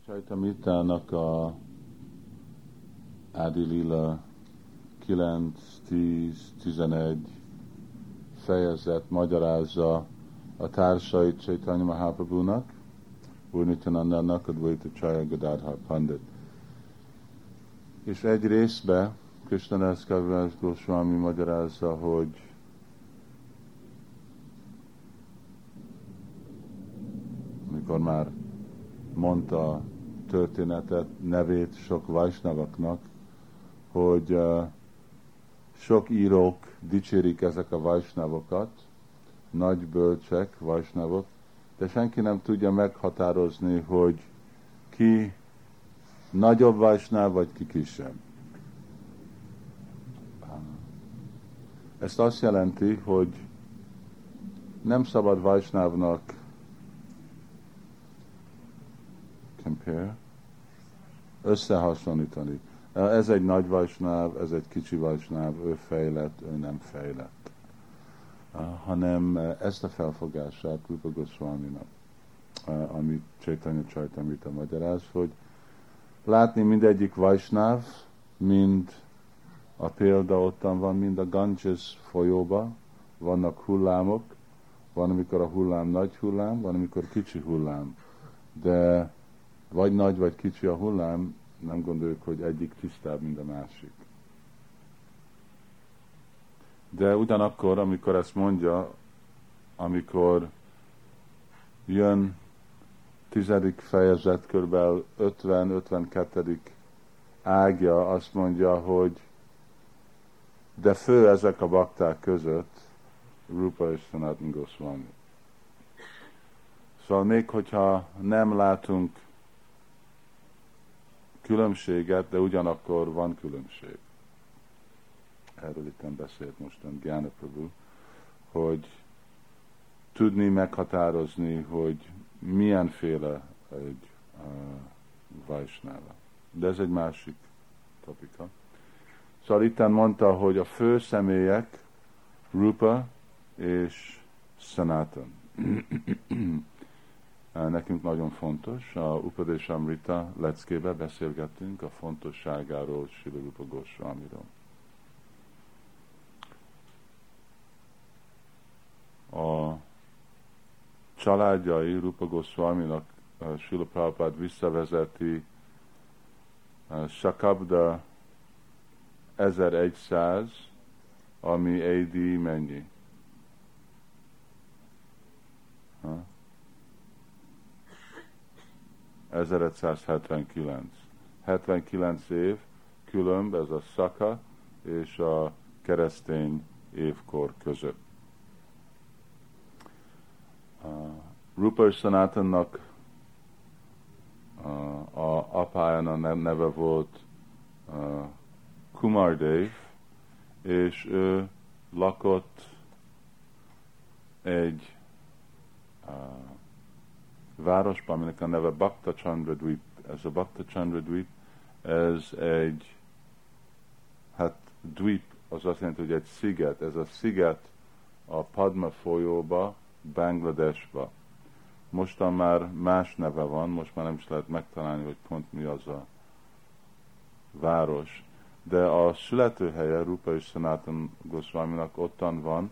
Csajtamitának a Ádi Lila 9, 10, 11 fejezet magyarázza a társait Chaitanya Mahaprabhu-nak, Úr Nityanandának, a Dvaita Chaya Gadadhar Pandit. És egy részbe Krishna Kaviraj Goswami magyarázza, hogy amikor már mondta a történetet, nevét sok vajsnavaknak, hogy sok írók dicsérik ezek a vajsnavokat, nagy bölcsek, vajsnavok, de senki nem tudja meghatározni, hogy ki nagyobb vajsnáv, vagy ki kisebb. Ezt azt jelenti, hogy nem szabad vajsnávnak compare, összehasonlítani. Ez egy nagy vajsnáv, ez egy kicsi vajsnáv, ő fejlett, ő nem fejlett. Hanem ezt a felfogását Rupa Goswami-nak, amit Chaitanya Chaitamrita magyaráz, hogy látni mindegyik vajsnáv, mind a példa ottan van, mind a Ganges folyóba, vannak hullámok, van, amikor a hullám nagy hullám, van, amikor kicsi hullám. De vagy nagy, vagy kicsi a hullám, nem gondoljuk, hogy egyik tisztább, mint a másik. De ugyanakkor, amikor ezt mondja, amikor jön tizedik fejezet, kb. 50-52. ágja, azt mondja, hogy de fő ezek a bakták között Rupa és Sanatan Goswami. Szóval még hogyha nem látunk különbséget, de ugyanakkor van különbség. Erről itt beszélt mostan Gyana Prabhu, hogy tudni meghatározni, hogy milyenféle egy uh, vajsnáva. De ez egy másik topika. Szóval itt mondta, hogy a fő személyek Rupa és Sanatan. Nekünk nagyon fontos, a Upadés Amrita leckébe beszélgettünk a fontosságáról Sila Rupa Goswamiról. A családjai Rupa Goswaminak Sila Prabhupád visszavezeti Sakabda 1100, ami AD mennyi? Ha? 1579. 79 év különb ez a szaka és a keresztény évkor között. Uh, Rupa Sanatannak uh, a apájának neve volt uh, Dev, és ő lakott egy uh, városban, aminek a neve Bhakta Chandra Dweep. Ez a Bhakta Chandra Dweep, ez egy, hát Dweep az azt jelenti, hogy egy sziget. Ez a sziget a Padma folyóba, Bangladesba. Mostan már más neve van, most már nem is lehet megtalálni, hogy pont mi az a város. De a születőhelye Rupa és Sanatan Goswaminak ottan van,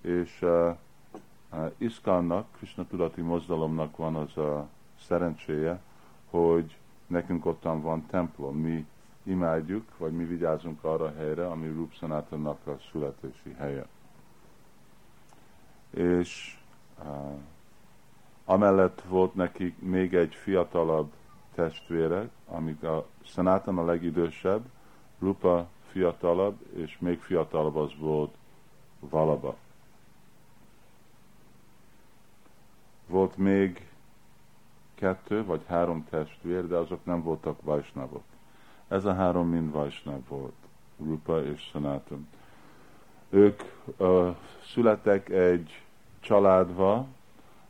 és uh, Iszkannak, Krishna tudati mozdalomnak van az a szerencséje, hogy nekünk ottan van templom, mi imádjuk, vagy mi vigyázunk arra a helyre, ami Rup Sanatannak a születési helye. És amellett volt neki még egy fiatalabb testvére, amíg a Sanatan a legidősebb, Rupa fiatalabb, és még fiatalabb az volt Valaba. Volt még kettő vagy három testvér, de azok nem voltak vajsnavok. Ez a három mind vajsnav volt, Rupa és Sanatan. Ők uh, születtek egy családba,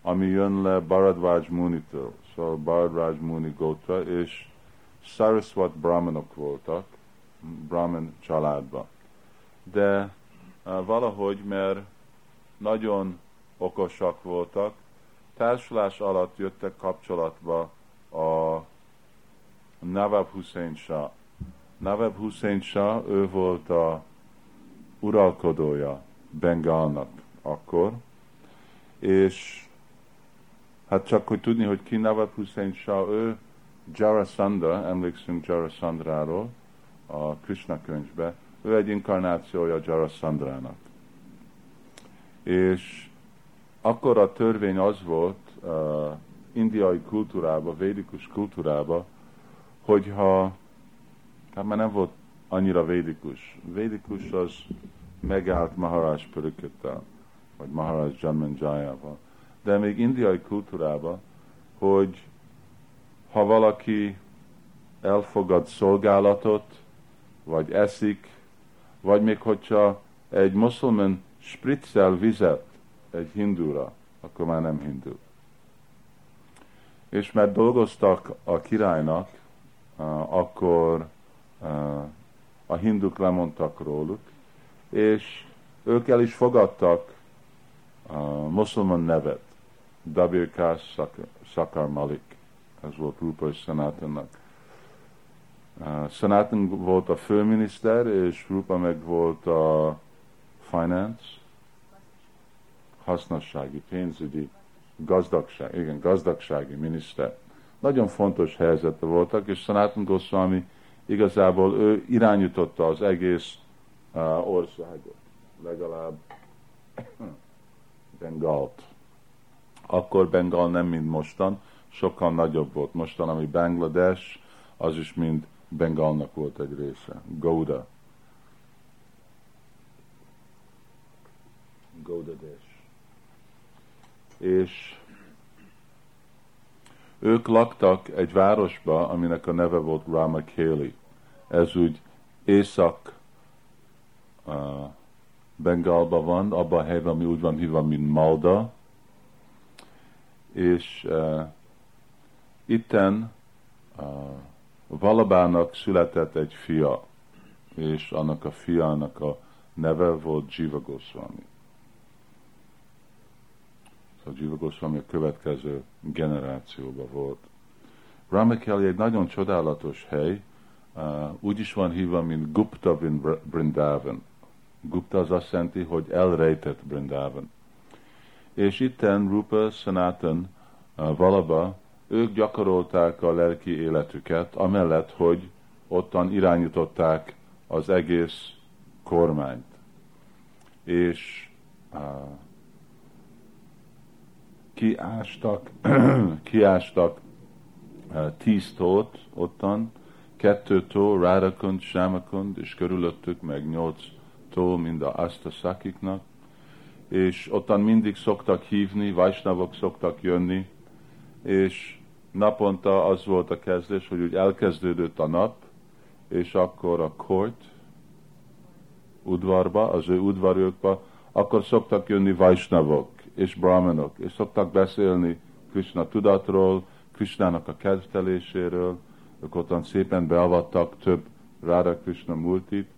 ami jön le Bharadvaj Munitől, szóval Bharadvaj Muni Gotra, és Saraswat Brahmanok voltak, Brahman családba. De uh, valahogy, mert nagyon okosak voltak, társulás alatt jöttek kapcsolatba a Nawab Hussein Shah. Nawab Hussein Shah, ő volt a uralkodója Bengalnak akkor, és hát csak hogy tudni, hogy ki Nawab Hussein Shah, ő Jarasandra, emlékszünk Jarasandráról a Krishna könyvbe, ő egy inkarnációja Jarasandrának. És akkor a törvény az volt uh, indiai kultúrába, védikus kultúrába, hogyha, hát már nem volt annyira védikus. Védikus az megállt Maharaj Pörököttel, vagy Maharaj Janmanjayával. De még indiai kultúrában, hogy ha valaki elfogad szolgálatot, vagy eszik, vagy még hogyha egy muszlimán spriccel vizet egy hindúra, akkor már nem hindu. És mert dolgoztak a királynak, akkor a hinduk lemondtak róluk, és ők el is fogadtak a muszlimán nevet, W.K. Sakar Malik, ez volt Rupa. Uh, Sanatan volt a főminiszter, és Rupa meg volt a finance, hasznossági, pénzügyi, gazdagság, igen, gazdagsági miniszter. Nagyon fontos helyzete voltak, és Sanatan Goswami igazából ő irányította az egész országot, legalább Bengalt. Akkor Bengal nem, mint mostan, sokkal nagyobb volt. Mostan, ami Bangladesh, az is mind Bengalnak volt egy része. Gouda. Goudadesh. És ők laktak egy városba, aminek a neve volt Ramakeli. Ez úgy észak uh, van, abban a helyben, ami úgy van hívva, mint Malda. És uh, itten uh, Valabának született egy fia, és annak a fiának a neve volt Jiva Goswami. Jiva Goswami a következő generációban volt. Ramakeli egy nagyon csodálatos hely, uh, úgy is van hívva, mint Gupta Brindavan. Gupta az azt jelenti, hogy elrejtett Brindavan. És itten Rupa Sanatan uh, Valaba ők gyakorolták a lelki életüket, amellett, hogy ottan irányították az egész kormányt. És uh, kiástak, kiástak tíz tót ottan, kettő tó, Rárakund, Sámakund, és körülöttük meg nyolc tó, mind a Szakiknak, és ottan mindig szoktak hívni, Vajsnavok szoktak jönni, és naponta az volt a kezdés, hogy úgy elkezdődött a nap, és akkor a court udvarba, az ő udvarjukba, akkor szoktak jönni vajsnavok és brahmanok, és szoktak beszélni Krishna tudatról, Krishnának a kedvteléséről, ők ottan szépen beavattak több Rára Krishna multit,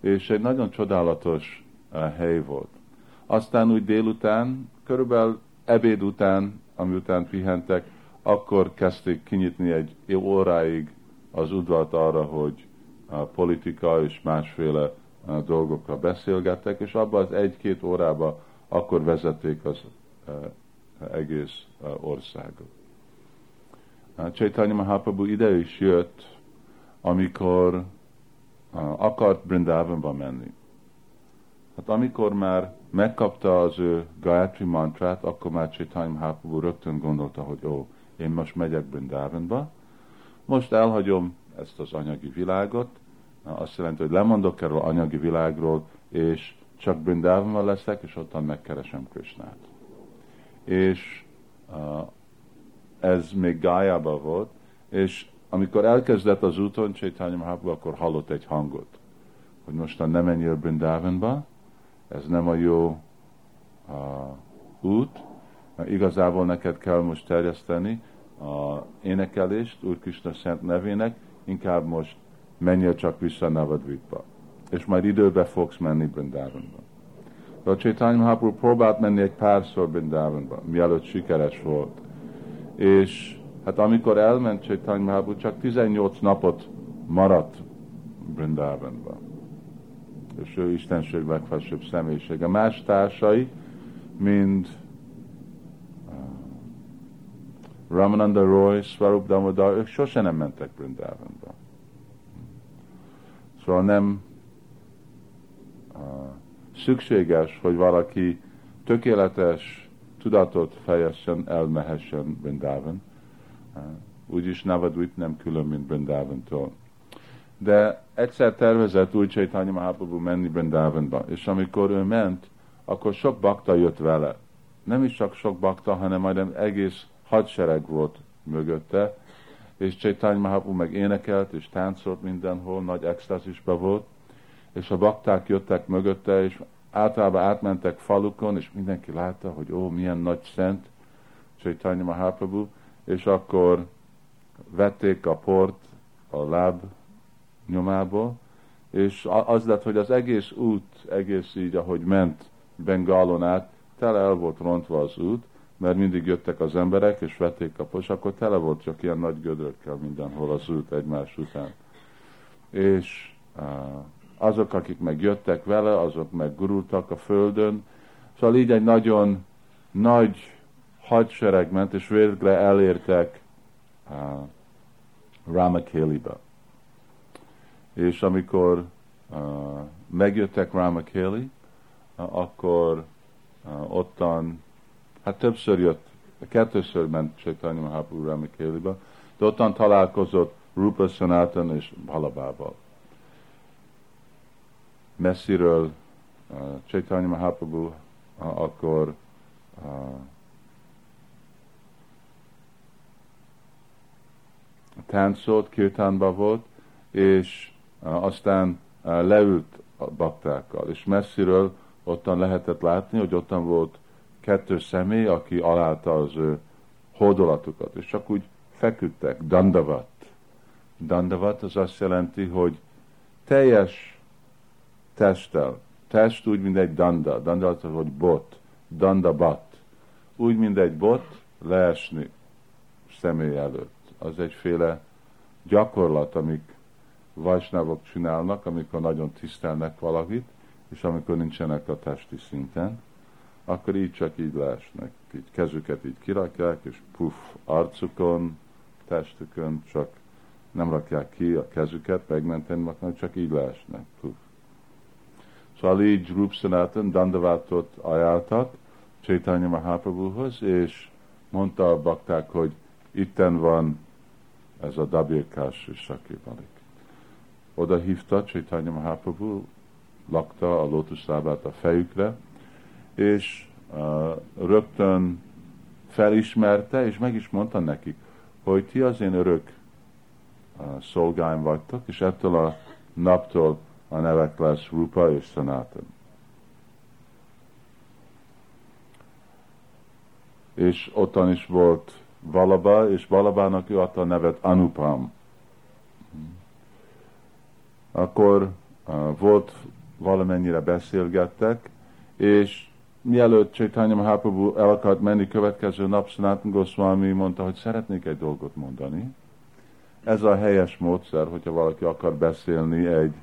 és egy nagyon csodálatos uh, hely volt. Aztán úgy délután, körülbelül ebéd után, amiután pihentek, akkor kezdték kinyitni egy óráig az udvart arra, hogy a politika és másféle dolgokra beszélgettek, és abban az egy-két órába akkor vezették az egész országot. Chaitanya Mahaprabhu ide is jött, amikor akart Brindavanba menni. Hát amikor már megkapta az ő Gayatri mantrát, akkor már Chaitanya Mahaprabhu rögtön gondolta, hogy ó, én most megyek Brindavanba, most elhagyom ezt az anyagi világot, azt jelenti, hogy lemondok erről anyagi világról, és csak Brindavanban leszek, és ottan megkeresem Krishnát. És uh, ez még Gájában volt, és amikor elkezdett az úton Chaitanya Mahaprabhu, akkor hallott egy hangot, hogy mostan nem menjél Brindavanba, ez nem a jó uh, út, igazából neked kell most terjeszteni a énekelést Úr Krishna szent nevének, inkább most menjél csak vissza Navadvipba. És majd időbe fogsz menni Brindavanba. De a Chaitanya Mahaprabhu próbált menni egy párszor Brindavanba, mielőtt sikeres volt. És Hát amikor elment Chaitanya Mahaprabhu, csak 18 napot maradt Brindavanban. És ő Istenség legfelsőbb személyisége. Más társai, mind uh, Ramananda Roy, Swarup Damodar, ők sose nem mentek Brindavanba. Szóval nem szükséges, hogy valaki tökéletes tudatot fejessen, elmehessen Brindavan. Úgyis Navadvip nem külön, mint Brindavantól. De egyszer tervezett új Chaitanya Mahaprabhu menni Brindavanba, és amikor ő ment, akkor sok bakta jött vele. Nem is csak sok bakta, hanem majdnem egész hadsereg volt mögötte, és Chaitanya Mahaprabhu meg énekelt, és táncolt mindenhol, nagy extázisba volt, és a bakták jöttek mögötte, és általában átmentek falukon, és mindenki látta, hogy ó, milyen nagy szent Chaitanya Mahaprabhu, és akkor vették a port a láb nyomából, és az lett, hogy az egész út, egész így, ahogy ment Bengálon át, tele el volt rontva az út, mert mindig jöttek az emberek, és vették a pos, akkor tele volt csak ilyen nagy gödrökkel mindenhol az út egymás után. És azok, akik meg jöttek vele, azok meg gurultak a földön. Szóval így egy nagyon nagy hadsereg ment, és végre elértek uh, Ramakélibe. És amikor uh, megjöttek Ramakéli, uh, akkor uh, ottan, hát többször jött, kettőször ment Chaitanya Mahaprabhu Ramakélibe, de ottan találkozott Rupa Sanatan és Balabával. Messziről uh, Chaitanya Mahaprabhu uh, akkor uh, táncolt, kirtánba volt, és uh, aztán uh, leült a baktákkal, és messziről ottan lehetett látni, hogy ottan volt kettő személy, aki alálta az ő hódolatukat, és csak úgy feküdtek, dandavat. Dandavat az azt jelenti, hogy teljes testtel, test úgy, mint egy danda, danda az, hogy bot, dandabat, úgy, mint egy bot, leesni személy előtt az egyféle gyakorlat, amik vajsnávok csinálnak, amikor nagyon tisztelnek valakit, és amikor nincsenek a testi szinten, akkor így csak így leesnek. Így kezüket így kirakják, és puff, arcukon, testükön, csak nem rakják ki a kezüket, megmenteni hanem csak így leesnek. Puff. Szóval így Rup Sanatan Dandavátot ajánltak Chaitanya Mahaprabhuhoz, és mondta a bakták, hogy itten van ez a Dabirkás és Sakibalik. Oda hívta Chaitanya Mahaprabhu, lakta a lótuszlábát a fejükre, és uh, rögtön felismerte, és meg is mondta nekik, hogy ti az én örök uh, szolgáim vagytok, és ettől a naptól a nevek lesz Rupa és Sanatan. És ottan is volt Valaba, és Valabának ő adta a nevet Anupam. Akkor volt valamennyire beszélgettek, és mielőtt Chaitanya Mahaprabhu el akart menni következő nap, Sanatan Goswami mondta, hogy szeretnék egy dolgot mondani. Ez a helyes módszer, hogyha valaki akar beszélni egy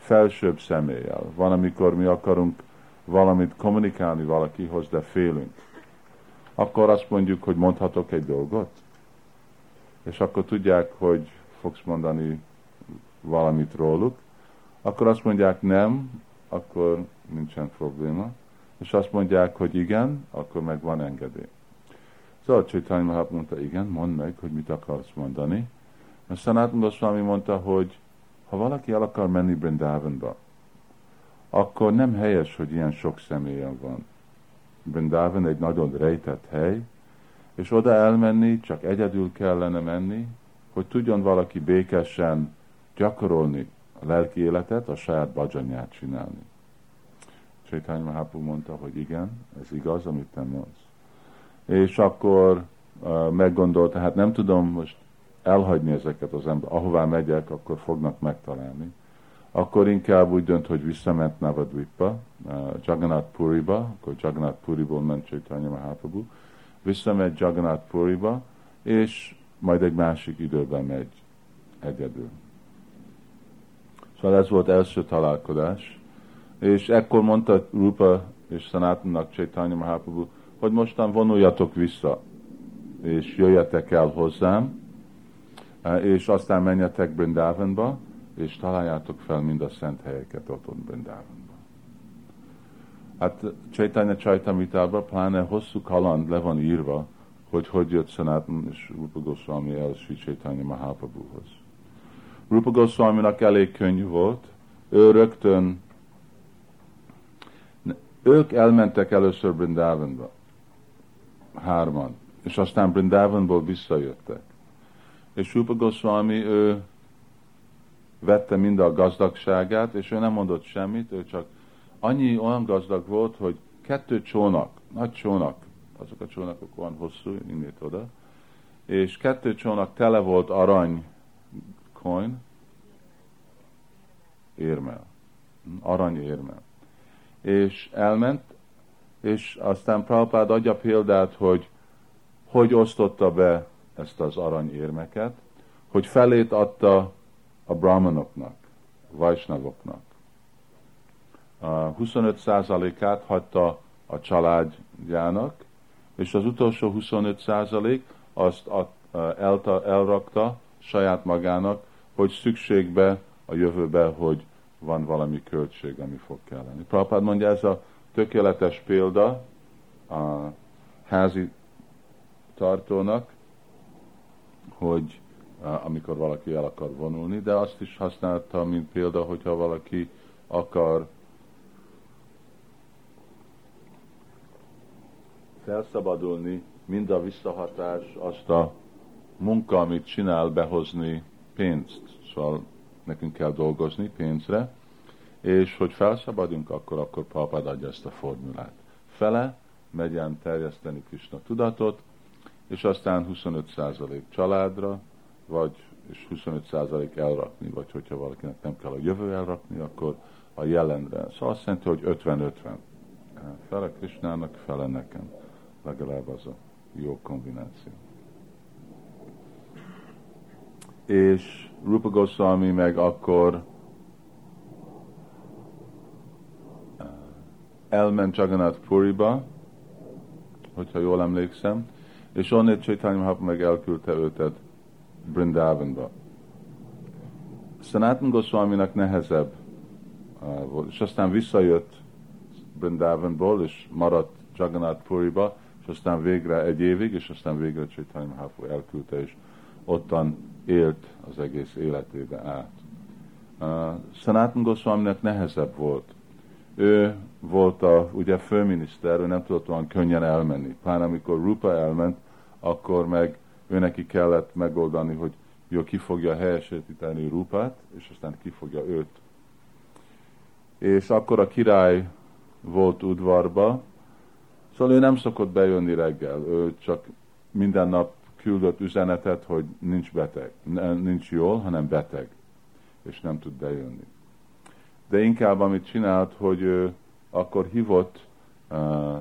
felsőbb személlyel. Van, amikor mi akarunk valamit kommunikálni valakihoz, de félünk akkor azt mondjuk, hogy mondhatok egy dolgot, és akkor tudják, hogy fogsz mondani valamit róluk, akkor azt mondják nem, akkor nincsen probléma, és azt mondják, hogy igen, akkor meg van engedély. Szóval Csaitanya Mahap mondta, igen, mondd meg, hogy mit akarsz mondani. A Sanatana Goswami mondta, hogy ha valaki el akar menni Brindavanba, akkor nem helyes, hogy ilyen sok személyen van. Brindavan egy nagyon rejtett hely, és oda elmenni csak egyedül kellene menni, hogy tudjon valaki békesen gyakorolni a lelki életet, a saját bajanyát csinálni. Csaitanya Mahaprabhu mondta, hogy igen, ez igaz, amit te mondsz. És akkor uh, meggondolta, hát nem tudom most elhagyni ezeket az embereket, ahová megyek, akkor fognak megtalálni akkor inkább úgy dönt, hogy visszament Navadvipa, uh, Jagannath Puriba, akkor Jagannath Puriból ment Chaitanya Mahaprabhu, visszament Jagannath Puriba, és majd egy másik időben megy egyedül. Szóval ez volt első találkozás. És ekkor mondta Rupa és Sanatannak Chaitanya Mahaprabhu, hogy mostan vonuljatok vissza, és jöjjetek el hozzám, és aztán menjetek Brindavanba, és találjátok fel mind a szent helyeket ott Brindavanba. Hát Chaitanya Chaitamritában pláne hosszú kaland le van írva, hogy hogy jött Sanatan és Rupa Goswami el Sri Chaitanya Mahaprabhuhoz. Rupa Goswami-nak elég könnyű volt, ő rögtön, ők elmentek először Brindavanba, hárman, és aztán Brindavanból visszajöttek. És Rupa Goswami, ő vette mind a gazdagságát, és ő nem mondott semmit, ő csak annyi olyan gazdag volt, hogy kettő csónak, nagy csónak, azok a csónakok van hosszú, innét oda, és kettő csónak tele volt arany coin, érmel, arany érmel. És elment, és aztán Prabhupád adja példát, hogy hogy osztotta be ezt az aranyérmeket, hogy felét adta a brahmanoknak. A 25%-át hagyta a családjának, és az utolsó 25% azt elta, elrakta saját magának, hogy szükségbe a jövőbe, hogy van valami költség, ami fog kelleni. Prabhupád mondja, ez a tökéletes példa a házi tartónak, hogy amikor valaki el akar vonulni, de azt is használta, mint példa, hogyha valaki akar felszabadulni, mind a visszahatás, azt a munka, amit csinál, behozni pénzt. Szóval nekünk kell dolgozni pénzre, és hogy felszabadunk, akkor, akkor papád adja ezt a formulát. Fele megyen terjeszteni Krishna tudatot, és aztán 25% családra, vagy és 25% elrakni, vagy hogyha valakinek nem kell a jövő elrakni, akkor a jelenre. Szóval azt jelenti, hogy 50-50. Fele Krishnának, fele nekem. Legalább az a jó kombináció. És Rupa Goswami meg akkor eh, elment Jagannath Puriba, hogyha jól emlékszem, és onnét Chaitanya Mahaprabhu meg elküldte őtet Brindavanba. Sanatan Goswami-nak nehezebb volt, és aztán visszajött Brindavanból, és maradt Jagannath Puriba, és aztán végre egy évig, és aztán végre Chaitanya Mahaprabhu elküldte, és ottan élt az egész életébe át. Uh, Sanatan Goswami-nek nehezebb volt. Ő volt a ugye főminiszter, ő nem tudott olyan könnyen elmenni. Pláne amikor Rupa elment, akkor meg ő neki kellett megoldani, hogy jó, ki fogja helyesíteni Rupát, és aztán ki fogja őt. És akkor a király volt udvarba, szóval ő nem szokott bejönni reggel, ő csak minden nap küldött üzenetet, hogy nincs beteg, nincs jól, hanem beteg, és nem tud bejönni. De inkább amit csinált, hogy ő akkor hívott, uh,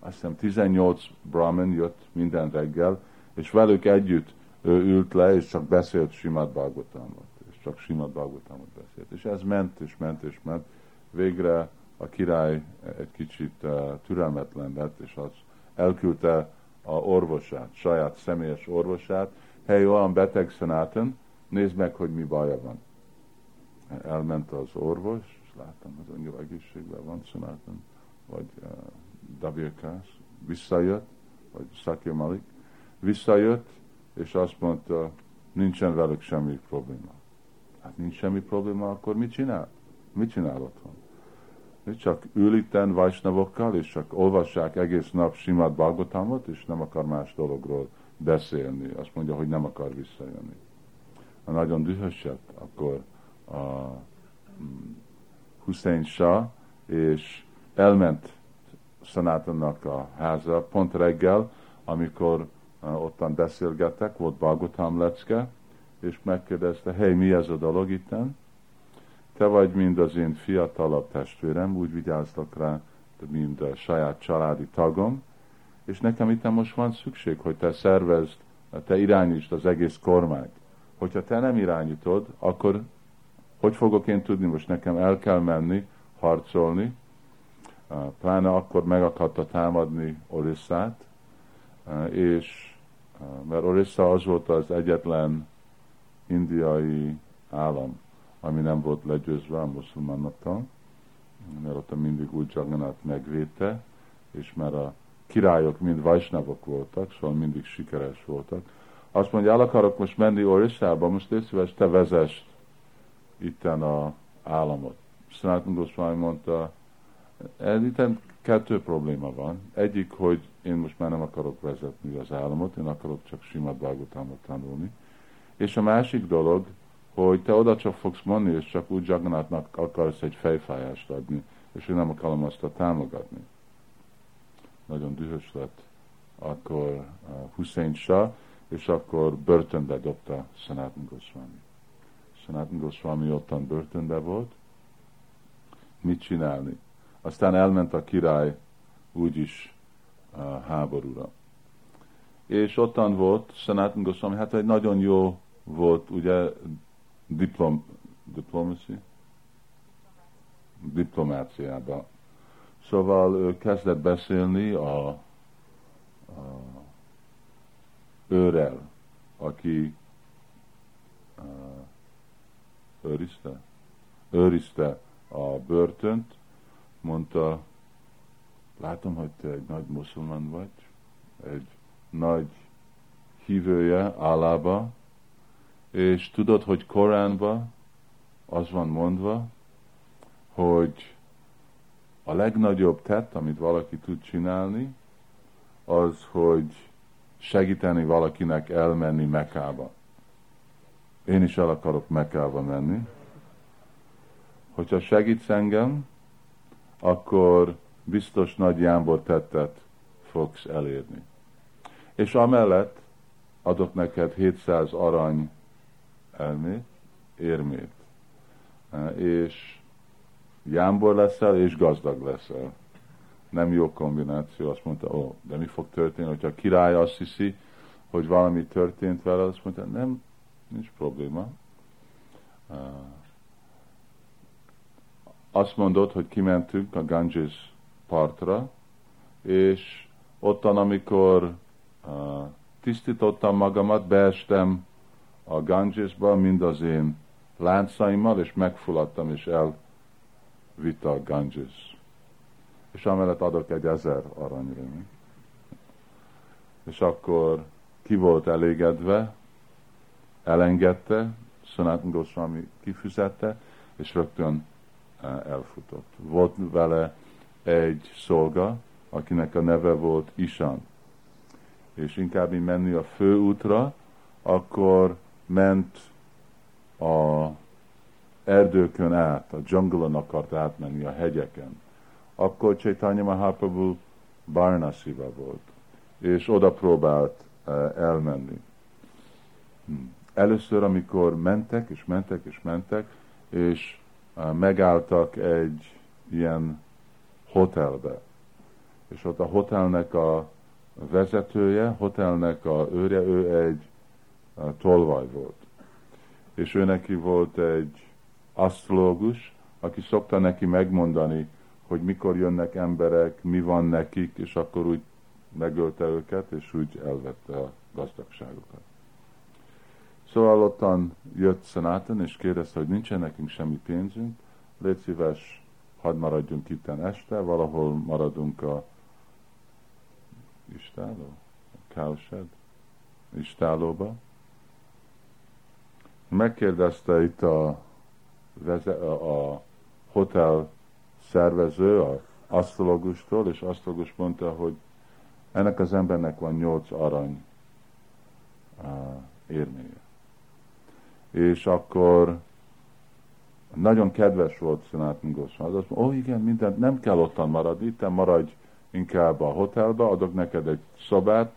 azt hiszem 18 brahmin jött minden reggel, és velük együtt ő ült le, és csak beszélt Simad Bhagavatamot, és csak Simad Bhagavatamot beszélt. És ez ment, és ment, és ment. Végre a király egy kicsit uh, türelmetlen lett, és az elküldte a orvosát, saját személyes orvosát, hely, olyan beteg szenáten, nézd meg, hogy mi baja van. Elment az orvos, láttam, az annyira egészségben van szenáten, vagy uh, Davirkász, visszajött, vagy Sakya Malik, visszajött, és azt mondta, nincsen velük semmi probléma. Hát nincs semmi probléma, akkor mit csinál? Mit csinál otthon? Csak ül itten vajsnavokkal, és csak olvassák egész nap simát Balgotamot, és nem akar más dologról beszélni. Azt mondja, hogy nem akar visszajönni. Ha nagyon dühösett, akkor a mm, Hussein Shah, és elment Szanátonnak a háza pont reggel, amikor uh, ottan beszélgettek, volt Balgotam lecke, és megkérdezte, hely, mi ez a dolog itten? te vagy mind az én fiatalabb testvérem, úgy vigyáztak rá, mint a saját családi tagom, és nekem itt most van szükség, hogy te szervezd te irányítsd az egész kormányt. Hogyha te nem irányítod, akkor hogy fogok én tudni, most nekem el kell menni, harcolni, pláne akkor meg akarta támadni Orissát, és mert Orissa az volt az egyetlen indiai állam, ami nem volt legyőzve a muszulmánokkal, mert ott mindig úgy Jagannath megvédte, és mert a királyok mind vajsnavok voltak, szóval mindig sikeres voltak. Azt mondja, el akarok most menni Orissába, most légy te vezest itten a államot. Sanatana Goswami mondta, itt kettő probléma van. Egyik, hogy én most már nem akarok vezetni az államot, én akarok csak Simad Bhagavatamot tanulni. És a másik dolog, hogy te oda csak fogsz mondani, és csak úgy Jagannathnak akarsz egy fejfájást adni, és én nem akarom azt a támogatni. Nagyon dühös lett akkor uh, Hussein Shah, és akkor börtönbe dobta Sanatan Goswami. Sanatan Goswami ottan börtönbe volt, mit csinálni? Aztán elment a király úgyis uh, háborúra. És ottan volt Sanatan Goswami, hát egy nagyon jó volt, ugye, diplom, diplomacy? Diplomáciában. Szóval ő kezdett beszélni a, a őrel, aki uh, őrizte, őrizte a börtönt, mondta, látom, hogy te egy nagy muszulman vagy, egy nagy hívője állába, és tudod, hogy Koránban az van mondva, hogy a legnagyobb tett, amit valaki tud csinálni, az, hogy segíteni valakinek elmenni Mekába. Én is el akarok Mekába menni. Hogyha segítsz engem, akkor biztos nagy jámbor tettet fogsz elérni. És amellett adok neked 700 arany elmét, érmét. És jámbor leszel, és gazdag leszel. Nem jó kombináció, azt mondta, ó, de mi fog történni, hogyha a király azt hiszi, hogy valami történt vele, azt mondta, nem, nincs probléma. Azt mondott, hogy kimentünk a Ganges partra, és ottan, amikor tisztítottam magamat, beestem a Gangesba, mind az én láncaimmal, és megfulladtam, és elvitt a Ganges. És amellett adok egy ezer aranyrémi. És akkor ki volt elégedve, elengedte, Sanatan Goswami kifizette, és rögtön eh, elfutott. Volt vele egy szolga, akinek a neve volt Isan. És inkább menni a főútra, akkor ment a erdőkön át, a dzsunglon akart átmenni, a hegyeken. Akkor Chaitanya Mahaprabhu Barnasiba volt, és oda próbált uh, elmenni. Hmm. Először, amikor mentek, és mentek, és mentek, és megálltak egy ilyen hotelbe. És ott a hotelnek a vezetője, hotelnek a őrje, ő egy tolvaj volt. És ő neki volt egy asztrológus, aki szokta neki megmondani, hogy mikor jönnek emberek, mi van nekik, és akkor úgy megölte őket, és úgy elvette a gazdagságokat. Szóval ottan jött Szenáten, és kérdezte, hogy nincsen nekünk semmi pénzünk, légy szíves, hadd maradjunk itten este, valahol maradunk a istáló, a cowshed, istálóba, megkérdezte itt a, a hotel szervező, a asztrologustól, és asztrologus mondta, hogy ennek az embernek van nyolc arany uh, érménye. És akkor nagyon kedves volt Szenátn Goswami. Azt mondta, ó igen, mindent nem kell ottan maradni, itt maradj inkább a hotelbe, adok neked egy szobát,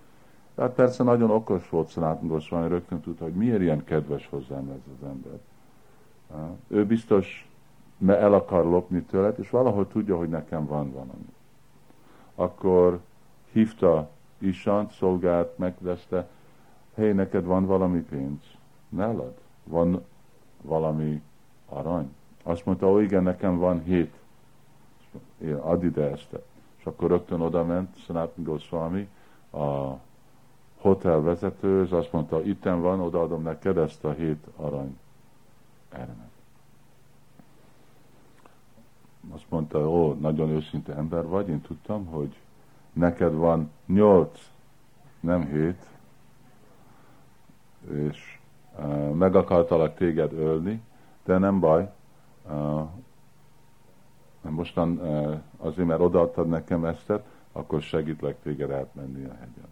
tehát persze nagyon okos volt Szenátn Goswami, rögtön tudta, hogy miért ilyen kedves hozzám ez az ember. Ő biztos el akar lopni tőled, és valahol tudja, hogy nekem van valami. Akkor hívta Isant, szolgált, megkérdezte, hé, neked van valami pénz? Nálad? Van valami arany? Azt mondta, ó igen, nekem van hét. Én, add ide ezt. És akkor rögtön oda ment Sanatana Goswami, a hotel vezető, és azt mondta, itten van, odaadom neked ezt a hét arany eremet. Azt mondta, ó, nagyon őszinte ember vagy, én tudtam, hogy neked van nyolc, nem hét, és meg akartalak téged ölni, de nem baj, mostan azért, mert odaadtad nekem ezt, akkor segítlek téged átmenni a hegyen.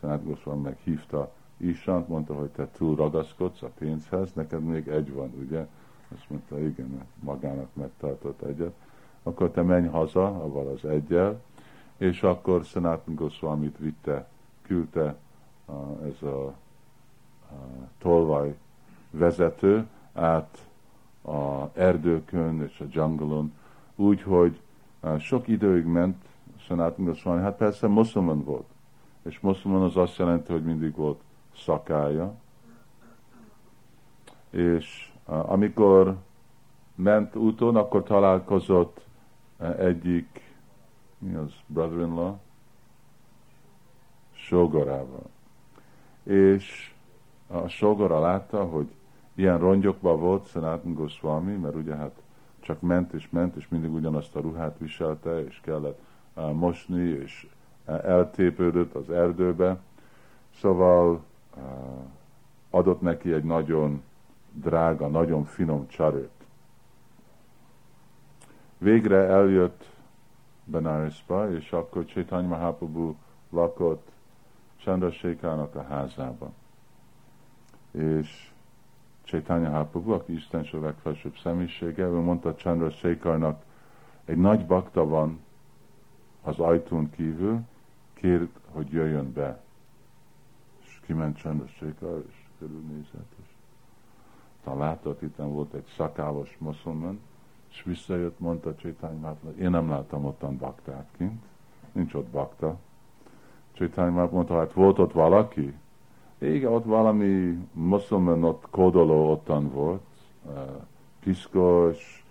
Szent Goswami meghívta Isant, mondta, hogy te túl ragaszkodsz a pénzhez, neked még egy van, ugye? Azt mondta, igen, magának megtartott egyet. Akkor te menj haza, avval az egyel, és akkor Sanatan Goswamit vitte, küldte ez a tolvaj vezető át a erdőkön és a dzsangolon, úgy, hogy sok időig ment Sanatan Goswami, hát persze muszlimon volt, és muszlimon az azt jelenti, hogy mindig volt szakája, és amikor ment úton, akkor találkozott egyik, mi az, brother-in-law, sógorával. És a sógora látta, hogy ilyen rongyokban volt Sanatan Goswami, mert ugye hát csak ment és ment, és mindig ugyanazt a ruhát viselte, és kellett mosni, és eltépődött az erdőbe. Szóval adott neki egy nagyon drága, nagyon finom csarőt. Végre eljött Benaresba, és akkor Chaitanya Mahaprabhu lakott Chandrasekhának a házában. És Chaitanya Mahaprabhu, aki Isten a legfelsőbb személyisége, ő mondta Chandrasekharnak, egy nagy bakta van az ajtón kívül, kért, hogy jöjjön be. És kiment Chandrasekhar, és körülnézett, és talán látott, itt volt egy szakálos muszulman, és visszajött, mondta Csétány Márton, én nem láttam ottan baktát kint, nincs ott bakta. Csétány Márton mondta, hát volt ott valaki? Igen, ott valami muszlimon ott kódoló ottan volt, piszkos,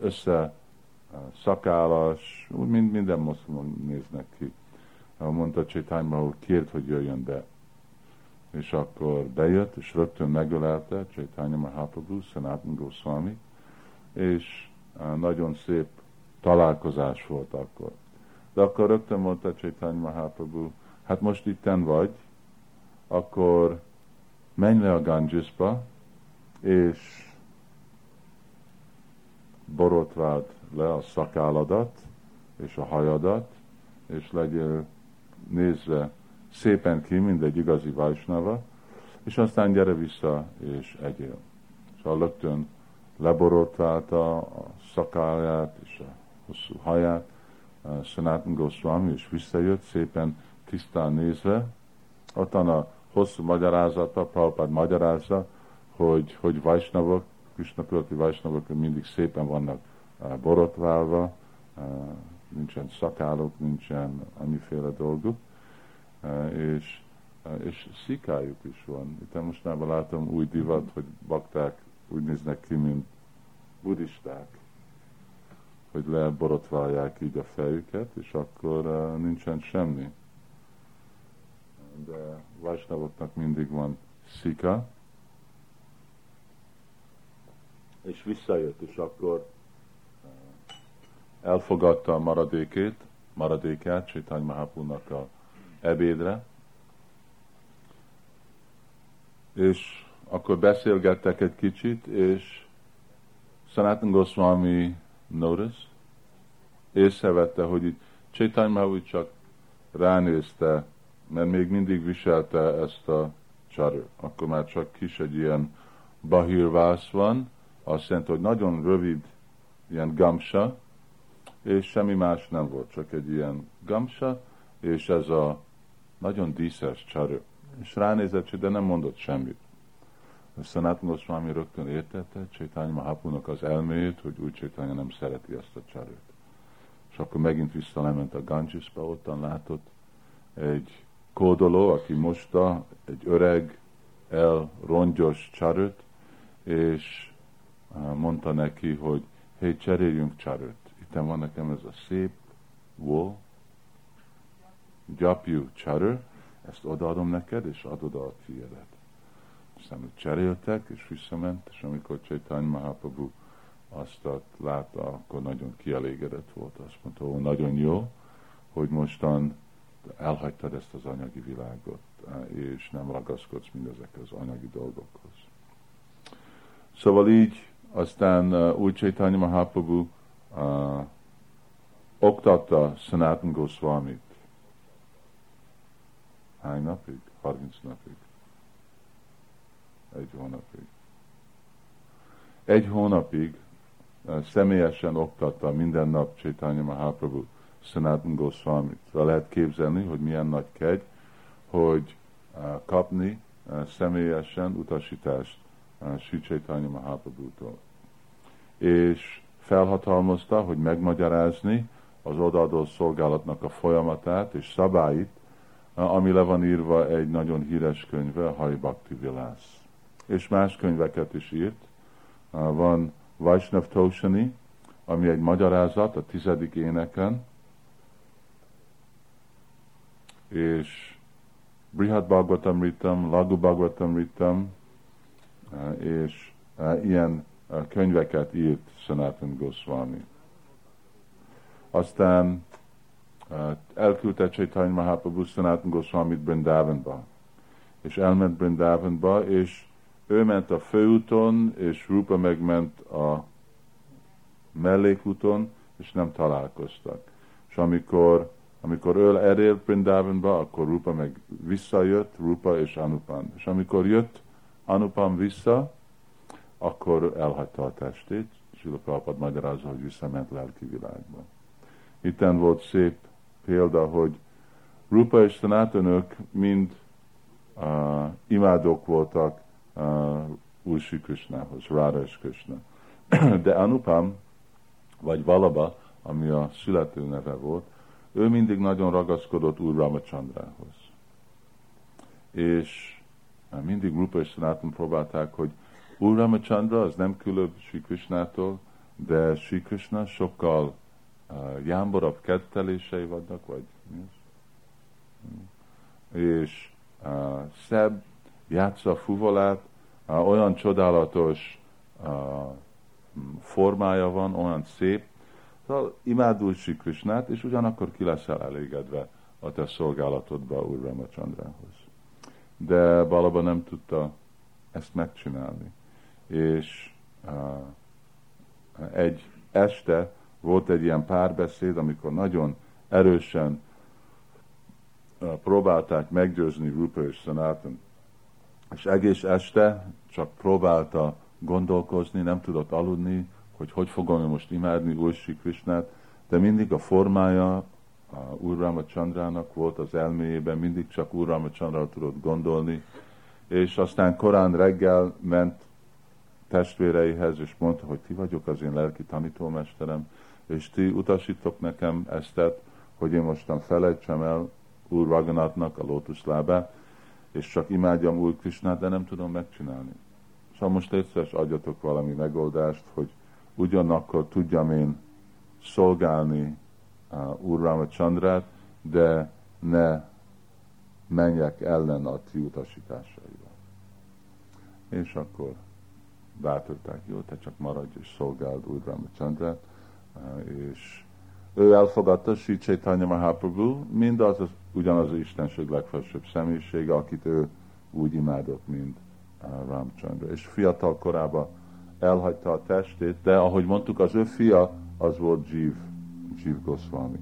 össze szakállas, úgy mind, minden muszlimon néznek ki. Mondta Csétány hogy kért, hogy jöjjön be. És akkor bejött, és rögtön megölelte Csétány Mahaprabhu, Sanatan Goswami, és nagyon szép találkozás volt akkor. De akkor rögtön mondta Csaitanya Mahaprabhu, hát most itten vagy, akkor menj le a Gangesba, és borotváld le a szakálladat, és a hajadat, és legyél nézve szépen ki, mint egy igazi vajsnava, és aztán gyere vissza, és egyél. Szóval rögtön leborotválta a szakálját és a hosszú haját, Sanatan Goswami, és visszajött szépen tisztán nézve. Ottan a hosszú magyarázata, Prabhupád magyarázza, hogy, hogy Vajsnavok, Krishna Pölti Vajsnavok mindig szépen vannak borotválva, nincsen szakálok, nincsen annyiféle dolguk, és, és szikájuk is van. Itt mostában látom új divat, hogy bakták úgy néznek ki, mint buddhisták, hogy leborotválják így a fejüket, és akkor nincsen semmi. De Vajsnavoknak mindig van szika, és visszajött, és akkor uh, elfogadta a maradékét, maradékát Csétány Mahapunak a ebédre, és akkor beszélgettek egy kicsit, és Sanatan Goswami notice, észrevette, hogy itt Chaitanya Mahaprabhu csak ránézte, mert még mindig viselte ezt a csarő. Akkor már csak kis egy ilyen bahírvász van, azt jelenti, hogy nagyon rövid ilyen gamsa, és semmi más nem volt, csak egy ilyen gamsa, és ez a nagyon díszes csarő. És ránézett, de nem mondott semmit. Sanatana Goswami rögtön értette Csaitanya Mahapunak az elméjét, hogy úgy Csaitanya nem szereti ezt a csarőt. És akkor megint vissza lement a Gangesbe, ottan látott egy kódoló, aki mosta egy öreg, elrongyos csaröt, és mondta neki, hogy hé, cseréljünk csaröt. Itt van nekem ez a szép wool, gyapjú csarő, ezt odaadom neked, és adod a tiédet. Aztán cseréltek, és visszament, és amikor Chaitanya Mahaprabhu azt látta, akkor nagyon kielégedett volt. Azt mondta, hogy nagyon jó, hogy mostan elhagytad ezt az anyagi világot, és nem ragaszkodsz mindezekhez az anyagi dolgokhoz. Szóval így aztán uh, új Chaitanya Mahaprabhu uh, oktatta Sanatan Goswamit. Hány napig? 30 napig. Egy hónapig. Egy hónapig uh, személyesen oktatta minden nap Chaitanya Mahaprabhu Sanatan Goswamit. Lehet képzelni, hogy milyen nagy kegy, hogy uh, kapni uh, személyesen utasítást uh, Sri Chaitanya Mahaprabhu-tól. És felhatalmazta, hogy megmagyarázni az odaadó szolgálatnak a folyamatát és szabályit, ami le van írva egy nagyon híres könyve, Hai Bhakti Vilász. És más könyveket is írt. Van Vaishnav Toshani, ami egy magyarázat a tizedik éneken, és Brihad Bhagavatam Ritam, Lagu Bhagavatam Ritam, és ilyen könyveket írt Sanatan Goswami. Aztán elküldte Chaitanya Mahaprabhu Sanatan Goswamit Brindavanba. És elment Brindavanba, és ő ment a főúton, és Rupa megment a mellékúton, és nem találkoztak. És amikor, amikor ő elér Brindavanba, akkor Rupa meg visszajött, Rupa és Anupan. És amikor jött Anupan vissza, akkor elhagyta a testét, Sila Prabhupád magyarázza, hogy visszament lelki világba. Itten volt szép példa, hogy Rupa és Sanatönök mind uh, imádók voltak uh, Úr Krishnához, Radha és Krishna. De Anupam, vagy Valaba, ami a születő neve volt, ő mindig nagyon ragaszkodott Úr Ramachandrához. És uh, mindig Rupa és Sanatan próbálták, hogy Úr Ramachandra az nem különb Sri Krishnától, de Sri Krishna sokkal uh, jámborabb kettelései vannak, vagy mi az? És uh, szebb, játsza fuvolát, uh, olyan csodálatos uh, formája van, olyan szép, szóval imádul Sri Krishnát, és ugyanakkor ki leszel elégedve a te szolgálatodba Úr Ramachandrához. De Balaba nem tudta ezt megcsinálni. És uh, egy este volt egy ilyen párbeszéd, amikor nagyon erősen próbálták meggyőzni Rupa és Sanatan. És egész este csak próbálta gondolkozni, nem tudott aludni, hogy hogy fogom most imádni Úr Krishnát, de mindig a formája a Úr Chandrának volt az elméjében, mindig csak Úr Chandrára tudott gondolni, és aztán korán reggel ment testvéreihez, és mondta, hogy ti vagyok az én lelki tanítómesterem, és ti utasítok nekem eztet, hogy én mostan felejtsem el Úr Raganatnak a lótuszlábát, és csak imádjam Úr Krisnát, de nem tudom megcsinálni. Szóval most egyszer adjatok valami megoldást, hogy ugyanakkor tudjam én szolgálni uh, Úr Ramachandrát, de ne menjek ellen a ti utasításaival. És akkor bátorták, jó, te csak maradj és szolgáld Úr Ramachandrát, és ő elfogadta Sri Chaitanya Mahaprabhu, mindaz az, ugyanaz az Istenség legfelsőbb személyisége, akit ő úgy imádott, mint Ramchandra. És fiatal korában elhagyta a testét, de ahogy mondtuk, az ő fia az volt Jiv, Jiv Goswami.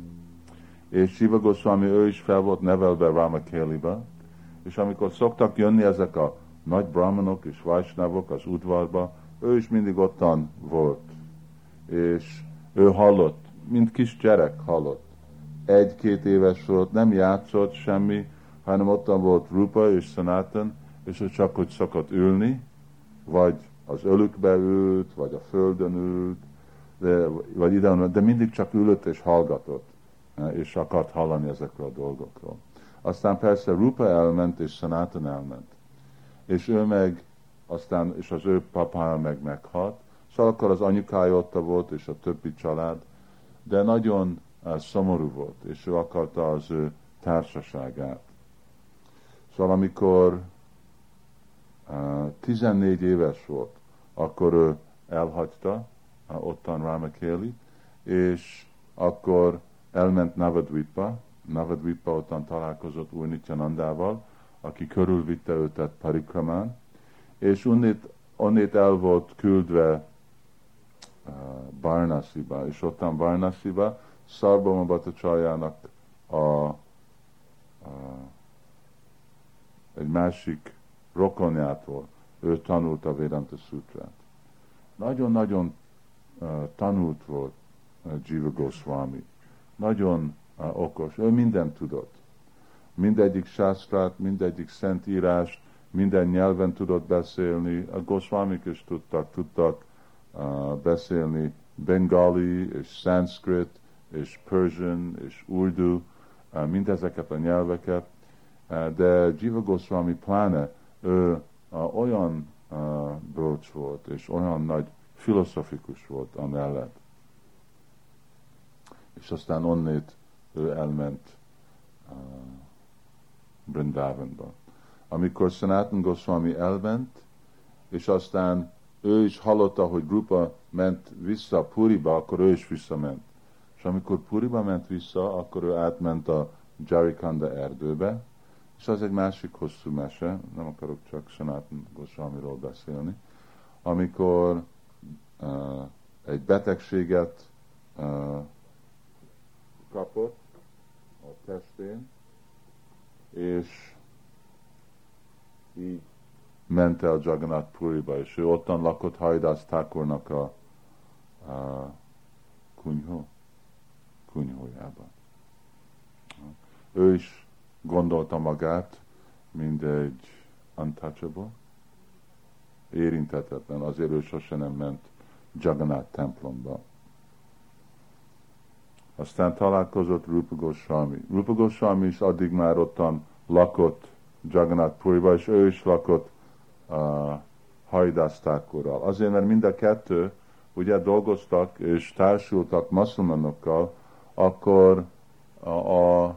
És Jiva Goswami, ő is fel volt nevelve Ramakeliba, és amikor szoktak jönni ezek a nagy brahmanok és vajsnavok az udvarba, ő is mindig ottan volt. És ő hallott, mint kis gyerek hallott. Egy-két éves volt, nem játszott semmi, hanem ottan volt Rupa és Sanatan, és ő csak hogy szokott ülni, vagy az ölükbe ült, vagy a földön ült, de, vagy ide, de mindig csak ülött és hallgatott, és akart hallani ezekről a dolgokról. Aztán persze Rupa elment, és Sanatan elment. És ő meg, aztán, és az ő papája meg meghalt. Szóval akkor az anyukája ott volt, és a többi család, de nagyon uh, szomorú volt, és ő akarta az ő társaságát. Szóval amikor 14 éves volt, akkor ő elhagyta ottan Ramakéli, és akkor elment Navadvipa, Navadvipa ottan találkozott új Nityanandával, aki körülvitte őtet Parikramán, és onnét, onnét el volt küldve uh, és ottan Barnasiba Szarbamabata Csajának a, a, egy másik rokonjától ő tanult a Vedanta Sutrát. Nagyon-nagyon uh, tanult volt uh, Jiva Goswami. Nagyon uh, okos. Ő mindent tudott. Mindegyik sásztrát, mindegyik szentírást, minden nyelven tudott beszélni. A Goswamik is tudtak, tudtak uh, beszélni bengali és sanskrit, és Persian, és Urdu, uh, mindezeket a nyelveket, uh, de Jiva Goswami pláne ő olyan bölcs volt, és olyan nagy filozofikus volt amellett. És aztán onnét ő elment uh, Brindavanba. Amikor Sanatan Goswami elment, és aztán ő is hallotta, hogy Grupa ment vissza Puriba, akkor ő is visszament. És amikor Puriba ment vissza, akkor ő átment a Jarikanda erdőbe, és az egy másik hosszú mese, nem akarok csak Sanatan Goswamiról beszélni, amikor uh, egy betegséget uh, kapott a testén, és így ment el Jagannath Puriba, és ő ottan lakott Hajdász Thakurnak a, a kunyhó, kunyhójában. Ő is gondolta magát, mint egy untouchable, érintetetlen, azért ő sose nem ment Jagannath templomba. Aztán találkozott Rupa Goswami. Rupa Goswami is addig már ottan lakott Jagannath Puriba, és ő is lakott uh, Hajdasztákorral. Azért, mert mind a kettő ugye dolgoztak és társultak muszlimanokkal, akkor a, a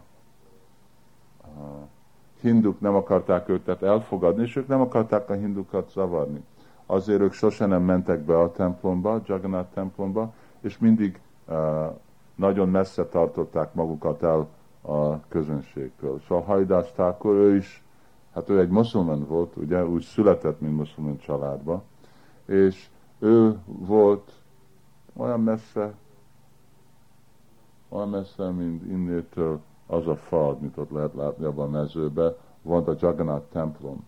hinduk nem akarták őket elfogadni, és ők nem akarták a hindukat zavarni. Azért ők sose nem mentek be a templomba, Jagannath templomba, és mindig uh, nagyon messze tartották magukat el a közönségtől. Szóval Hajdás Thakur, ő is, hát ő egy muszulman volt, ugye, úgy született, mint muszulman családba, és ő volt olyan messze, olyan messze, mint innétől az a fal, mint ott lehet látni abban a mezőben, van a Jagannath templom.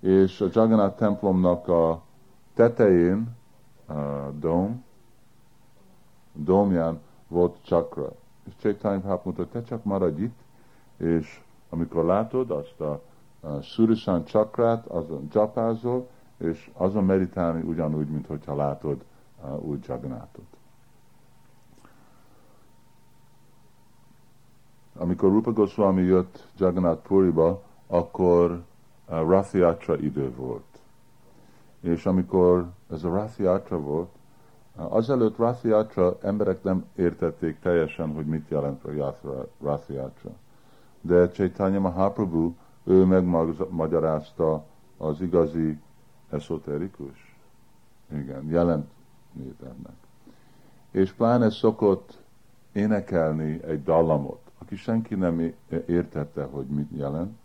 És a Jagannath templomnak a tetején, a dóm, dómján volt csakra. És Chaitanya Prabhupada mondta, te csak maradj itt, és amikor látod azt a, a Surisan csakrát, azon csapázol, és azon meditálni ugyanúgy, mint hogyha látod uh, úgy Jagnátot. Amikor Rupa Goswami jött Jagannath Puriba, akkor uh, Rathiatra idő volt. És amikor ez a Rathiatra volt, Azelőtt Rathiatra emberek nem értették teljesen, hogy mit jelent a Rathiatra. De Chaitanya Mahaprabhu, ő megmagyarázta az igazi esoterikus, igen, jelent ennek. És pláne szokott énekelni egy dallamot, aki senki nem értette, hogy mit jelent.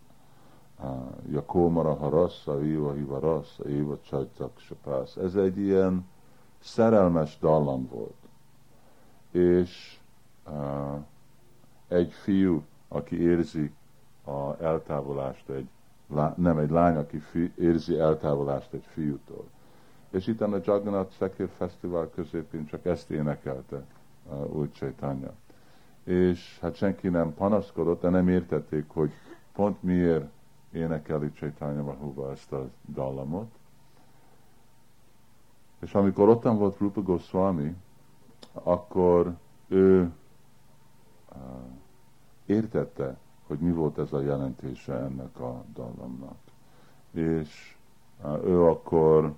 Jakómara harassa, Iva hiva rassa, Éva csajtak sapász. Ez egy ilyen szerelmes dallam volt. És uh, egy fiú, aki érzi a eltávolást egy, nem egy lány, aki fi, érzi eltávolást egy fiútól. És itt a Jagannath Szekir Fesztivál középén csak ezt énekelte uh, úgy Chaitanya. És hát senki nem panaszkodott, de nem értették, hogy pont miért énekeli Chaitanya Mahuba ezt a dallamot. És amikor ottan volt Rupa Goswami, akkor ő értette, hogy mi volt ez a jelentése ennek a dallamnak. És ő akkor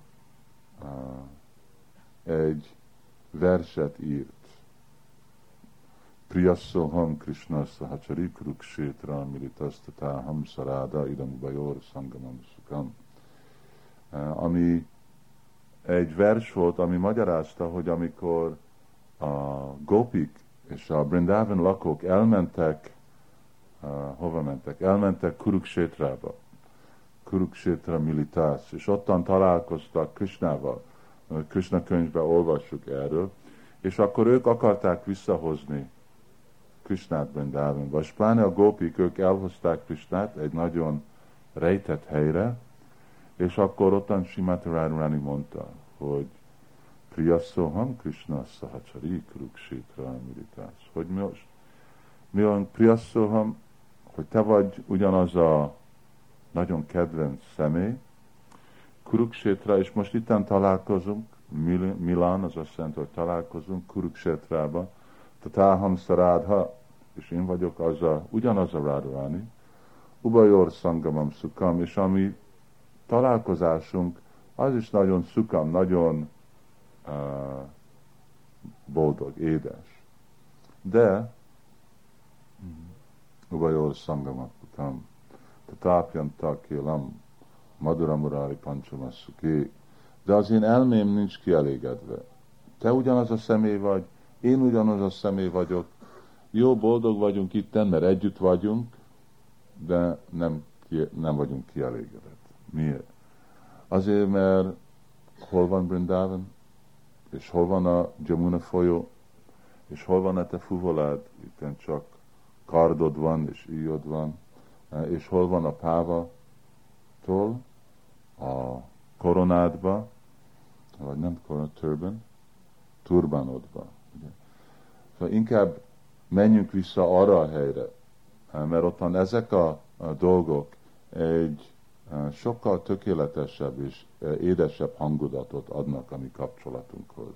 egy verset írt. Priyassoham Krishna Sahachari Kurukshetra Militasztatá Hamsaráda Idam Bajor Sangamam Sukam. Uh, ami egy vers volt, ami magyarázta, hogy amikor a gopik és a Brindavan lakók elmentek, uh, hova mentek? Elmentek Kuruksétrába, Kuruksétra Militás, és ottan találkoztak Krishnával, Krishna könyvben olvassuk erről, és akkor ők akarták visszahozni Krishnát Brindavanba, és pláne a gópik, ők elhozták Krishnát egy nagyon rejtett helyre, és akkor ottan Simati Radharani mondta, hogy Priyasoham Krishna Sahachari Kurukshetra Amiritás. Hogy most? Mi van Priyasoham, hogy te vagy ugyanaz a nagyon kedvenc személy, Kuruksétra, és most itten találkozunk, Milán, az azt jelenti, hogy találkozunk Kuruksétrába, Tataham Sarádha, és én vagyok az a, ugyanaz a Radharani, Ubajor Sangamam Sukam, és ami találkozásunk, az is nagyon szukam, nagyon uh, boldog, édes. De Ubajor Sangamam Sukam, Tatápjan Takilam, Madura Murari Pancsamassuké, de az én elmém nincs kielégedve. Te ugyanaz a személy vagy, én ugyanaz a személy vagyok, jó, boldog vagyunk itt, mert együtt vagyunk, de nem, ki, nem vagyunk kielégedett. Miért? Azért, mert hol van Brindavan, és hol van a Jamuna folyó, és hol van a te fuvolád, itt csak kardod van, és íjod van, és hol van a páva, tól a koronádba, vagy nem korona, turban. Szóval inkább menjünk vissza arra a helyre, mert ottan ezek a, dolgok egy sokkal tökéletesebb és édesebb hangulatot adnak a mi kapcsolatunkhoz.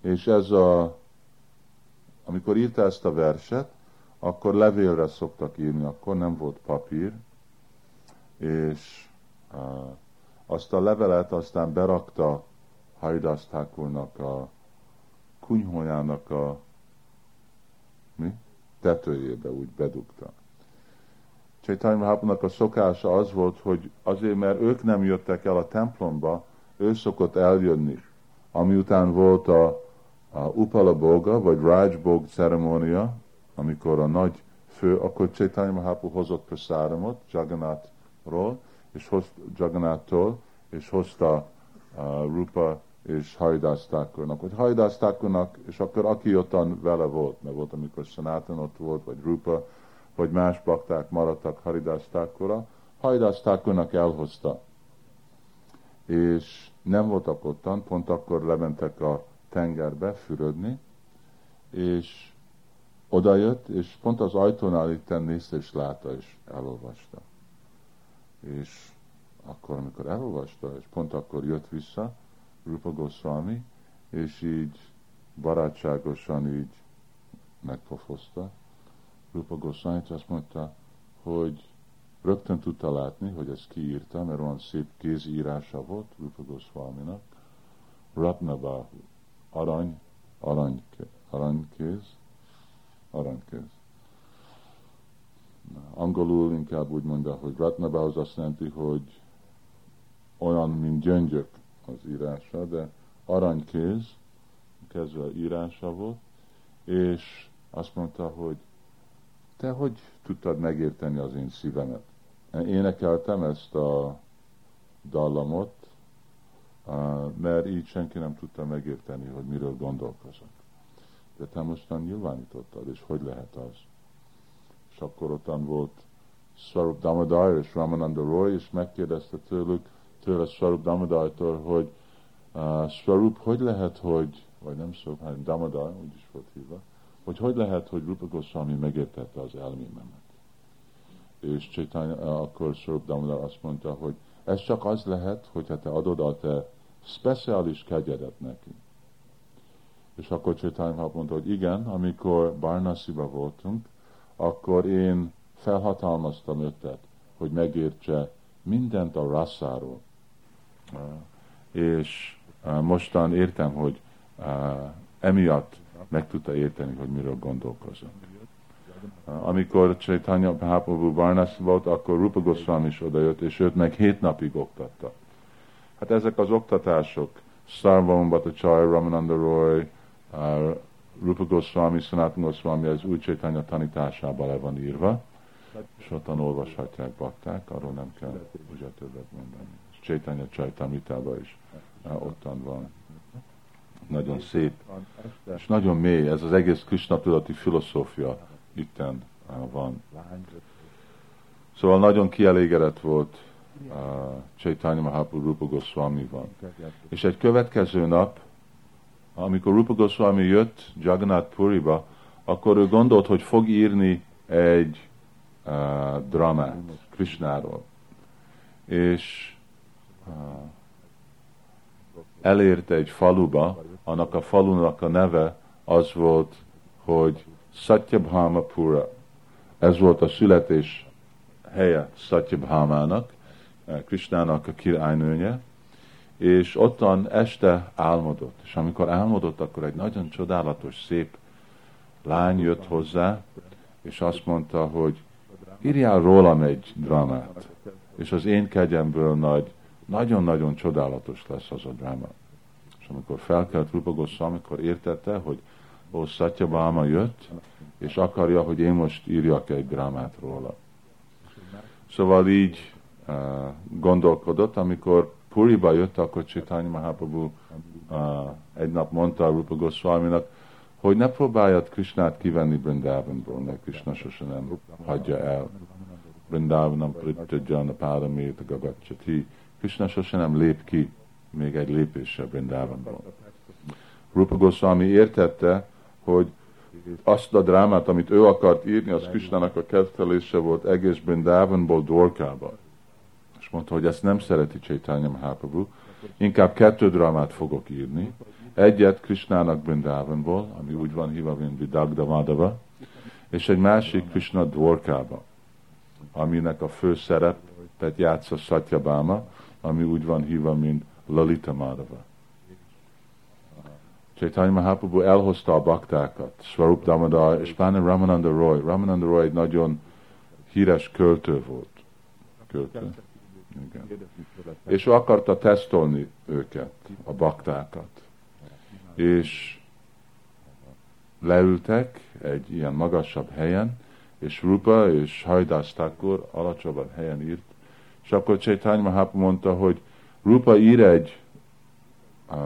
És ez a, amikor írta ezt a verset, akkor levélre szoktak írni, akkor nem volt papír, és azt a levelet aztán berakta Haridas a kunyhójának a? Tetőjébe, úgy bedugta. Chaitanya Mahaprabhunak a szokása az volt, hogy azért, mert ők nem jöttek el a templomba, ő szokott eljönni. Ami után volt a, a Upala Boga, vagy Raj Bog ceremónia, amikor a nagy fő, akkor Chaitanya Mahaprabhu hozott prasáramot Jagannathról, és hoz, Jagannath-tól, és hozta uh, Rupa és Haridas Thakurnak, vagy Haridas Thakurnak, és akkor aki ottan vele volt, mert volt, amikor Sanatan ott volt, vagy Rupa, vagy más bakták maradtak Haridas Thakurra, Haridas Thakurnak elhozta. És nem voltak ottan, pont akkor lementek a tengerbe fürödni, és oda jött, és pont az ajtónál itt nézte, és látta, és elolvasta. És akkor, amikor elolvasta, és pont akkor jött vissza Rupa Goswami, és így barátságosan így megpofozta Rupa Goswami, azt mondta, hogy rögtön tudta látni, hogy ezt kiírta, mert olyan szép kézírása volt Rupa Goswami-nak. Ratnabahu, arany, arany, aranykéz, aranykéz. Angolul inkább úgy mondja, hogy Ratnabahu az azt jelenti, hogy olyan, mint gyöngyök az írása, de aranykéz, kezdve írása volt, és azt mondta, hogy te hogy tudtad megérteni az én szívemet? Énekeltem ezt a dallamot, mert így senki nem tudta megérteni, hogy miről gondolkozok. De te mostan nyilvánítottad, és hogy lehet az? És akkor ottan volt Swarup Damodar és Ramananda Roy, és megkérdezte tőlük, tőle Swarup Damodar-tól, hogy uh, Swarup, hogy lehet, hogy, vagy nem Swarup, hanem Damodar, úgy is volt hívva, hogy hogy lehet, hogy Rupa Goswami megértette az elmémemet. És Chaitanya, akkor Swarup Damodar azt mondta, hogy ez csak az lehet, hogyha te adod a te speciális kegyedet neki. És akkor Chaitanya mondta, hogy igen, amikor Barnasiba voltunk, akkor én felhatalmaztam őket, hogy megértse mindent a rasszáról. És mostan értem, hogy emiatt meg tudta érteni, hogy miről gondolkozom. Amikor Chaitanya Mahaprabhu Varnasi volt, akkor Rupa Goswami is odajött, és őt meg hét napig oktatta. Hát ezek az oktatások, Sarvam Bhattacharya, Ramananda Roy, uh, Rupa Goswami, Sanatana Goswami az új Chaitanya tanításában le van írva, és ottan olvashatják bakták, arról nem kell ugye többet mondani. Chaitanya Chaitamritában is ottan van. Nagyon szép, és nagyon mély, ez az egész Krishna tudati filozófia itten van. Szóval nagyon kielégedett volt uh, Chaitanya Mahaprabhu Rupa Goswami van. És egy következő nap, amikor Rupa Goswami jött Jagannath Puriba, akkor ő gondolt, hogy fog írni egy uh, dramát Krishnáról. És elérte egy faluba, annak a falunak a neve az volt, hogy Satyabhama Pura. Ez volt a születés helye Satyabhamának, Krisnának a királynője, és ottan este álmodott. És amikor álmodott, akkor egy nagyon csodálatos, szép lány jött hozzá, és azt mondta, hogy írjál rólam egy drámát, és az én kegyemből nagy, nagyon-nagyon csodálatos lesz az a dráma. És amikor felkelt Rupa amikor értette, hogy ó, Satyabama jött, és akarja, hogy én most írjak egy drámát róla. Szóval így uh, gondolkodott, amikor Puriba jött, akkor Chaitanya Mahaprabhu uh, egy nap mondta a Rupa Goswami-nak, hogy ne próbáljad Krishnát kivenni Brindavanból, mert Krishna sose nem hagyja el. Brindavanam a páramét gagacchati. Krishna sose nem lép ki még egy lépésre Brindavanból. Rupa Goswami értette, hogy azt a drámát, amit ő akart írni, az Krishnának a kezdelése volt egész Brindavanból Dorkába. És mondta, hogy ezt nem szereti Chaitanya Mahaprabhu, inkább kettő drámát fogok írni. Egyet Krishnának Brindavanból, ami úgy van hívva, mint Vidagda Madhava, és egy másik Krishna Dvorkába, aminek a fő szerepet játsza Satyabama, ami úgy van hívva, mint Lalita Madhava. Chaitanya Mahaprabhu elhozta a baktákat, Swarup Damodar és Pána Ramananda Roy. Ramananda Roy egy nagyon híres költő volt. Költő. Igen. És ő akarta tesztolni őket, a baktákat. És leültek egy ilyen magasabb helyen, és Rupa és Hajdász Thakur alacsonyabb helyen írt, és akkor Chaitanya Mahaprabhu mondta, hogy Rupa ír egy uh,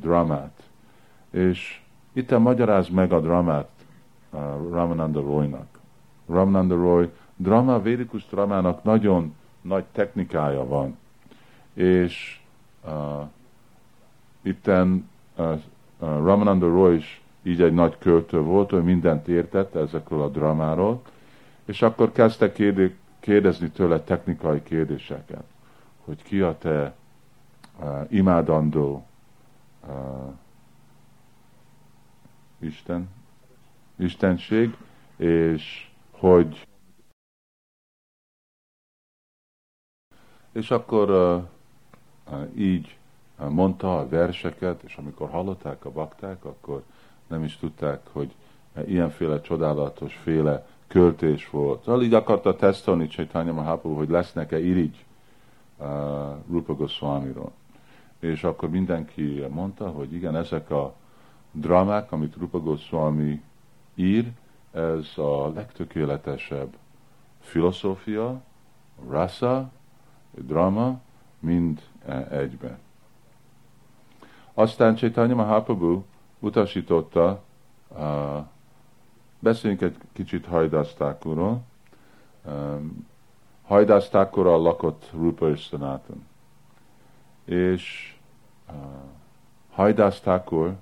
dramát, és itt magyaráz meg a dramát uh, Ramananda Roy-nak. Ramananda Roy, drama, védikus dramának nagyon nagy technikája van. És uh, itten uh, uh, Ramananda Roy is így egy nagy költő volt, ő mindent értett ezekről a dramáról, és akkor kezdte kérdezni tőle technikai kérdéseket, hogy ki a te uh, imádandó uh, Isten, Istenség, és hogy és akkor uh, uh, így mondta a verseket, és amikor hallották a bakták, akkor nem is tudták, hogy ilyenféle csodálatos féle költés volt. Szóval így akarta tesztelni Chaitanya Mahaprabhu, hogy lesznek-e irigy uh, Rupa Goswami-ról. És akkor mindenki mondta, hogy igen, ezek a drámák, amit Rupa Goswami ír, ez a legtökéletesebb filozófia, rasa, drama, mind egyben. Aztán Chaitanya Mahaprabhu utasította, uh, beszéljünk egy kicsit Hajdasztákuról. Um, Hajdasztákurral lakott Rupa és Sanatan. És uh, Hajdasztákur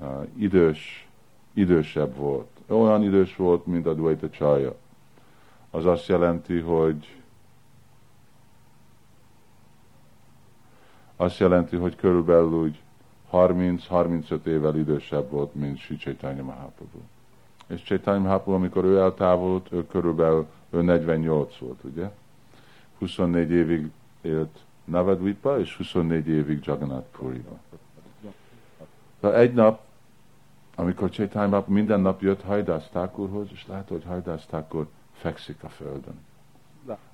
uh, idős, idősebb volt. Olyan idős volt, mint a Dvaita Csaja. Az azt jelenti, hogy azt jelenti, hogy körülbelül úgy 30-35 évvel idősebb volt, mint Sri Chaitanya Mahaprabhu. És Chaitanya Mahaprabhu, amikor ő eltávolult, ő körülbelül ő 48 volt, ugye? 24 évig élt Navadvipa, és 24 évig Jagannath Puriba. Egy nap, amikor Chaitanya minden nap jött Hajdász Thakurhoz, és látta, hogy Hajdász Thakur fekszik a földön.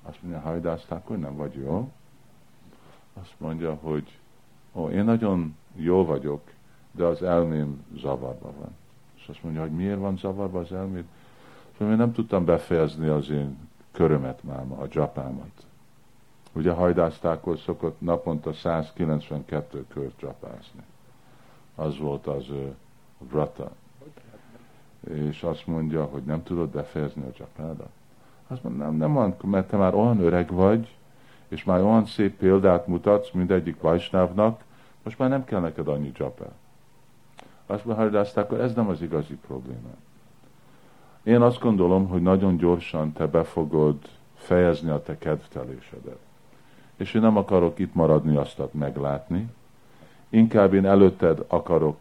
Azt mondja, Hajdász Thakur, nem vagy jó? Azt mondja, hogy ó, én nagyon jó vagyok, de az elmém zavarban van. És azt mondja, hogy miért van zavarban az elmét? Szóval én nem tudtam befejezni az én körömet máma, a japámat. Ugye hajdáztákor szokott naponta 192 kört csapászni. Az volt az ő vrata. És azt mondja, hogy nem tudod befejezni a csapádat. Azt mondja, nem, nem van, mert te már olyan öreg vagy, és már olyan szép példát mutatsz mindegyik Vajsnávnak, most már nem kell neked annyi csapát. Azt mondja, akkor ez nem az igazi probléma. Én azt gondolom, hogy nagyon gyorsan te be fogod fejezni a te kedvtelésedet. És én nem akarok itt maradni, azt meglátni. Inkább én előtted akarok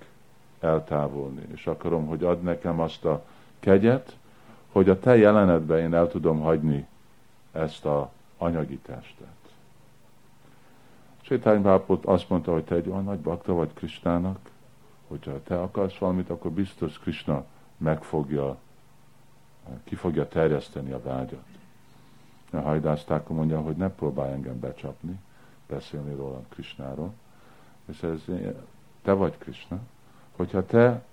eltávolni, és akarom, hogy add nekem azt a kegyet, hogy a te jelenetben én el tudom hagyni ezt a anyagi testet. Sétány azt mondta, hogy te egy olyan nagy bakta vagy Kristának, hogyha te akarsz valamit, akkor biztos Krishna meg fogja, ki fogja terjeszteni a vágyat. A hajdászták mondja, hogy ne próbálj engem becsapni, beszélni róla Krishnáról, és ez, te vagy Krishna. Hogyha te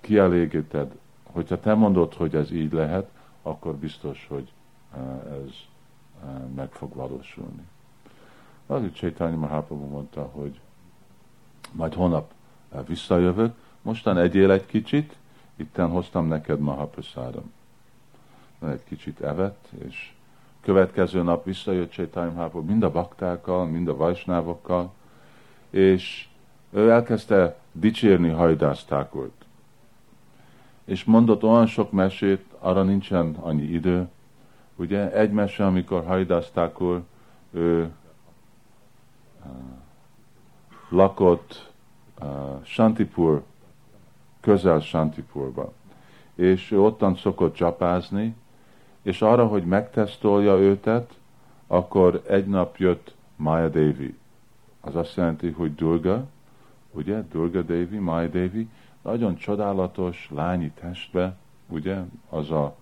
kielégíted, hogyha te mondod, hogy ez így lehet, akkor biztos, hogy eh, ez eh, meg fog valósulni. Az itt Csaitanya Mahaprabhu mondta, hogy majd holnap visszajövök, mostan egyél egy kicsit, itten hoztam neked Mahaprasádom. Egy kicsit evett, és következő nap visszajött Chaitanya Mahaprabhu mind a baktákkal, mind a vajsnávokkal, és ő elkezdte dicsérni Hajdász Tákort. És mondott olyan sok mesét, arra nincsen annyi idő. Ugye egy mese, amikor Hajdász Tákor, ő lakott uh, Shantipur, közel Shantipurba. És ő ottan szokott csapázni, és arra, hogy megtesztolja őtet, akkor egy nap jött Maya Devi. Az azt jelenti, hogy Durga, ugye, Durga Devi, Maya Devi, nagyon csodálatos lányi testbe, ugye, az a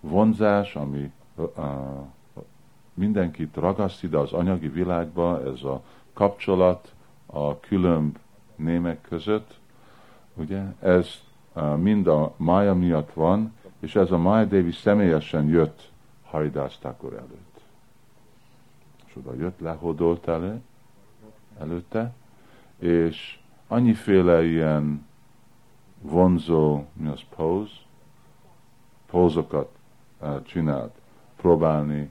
vonzás, ami uh, mindenkit ragaszt ide az anyagi világba, ez a kapcsolat a különb némek között, ugye, ez mind a Maya miatt van, és ez a Maya Devi személyesen jött Haridász Thakur előtt. És oda jött, lehódolt elő, előtte, és annyiféle ilyen vonzó, mi az pose, pózokat csinált, próbálni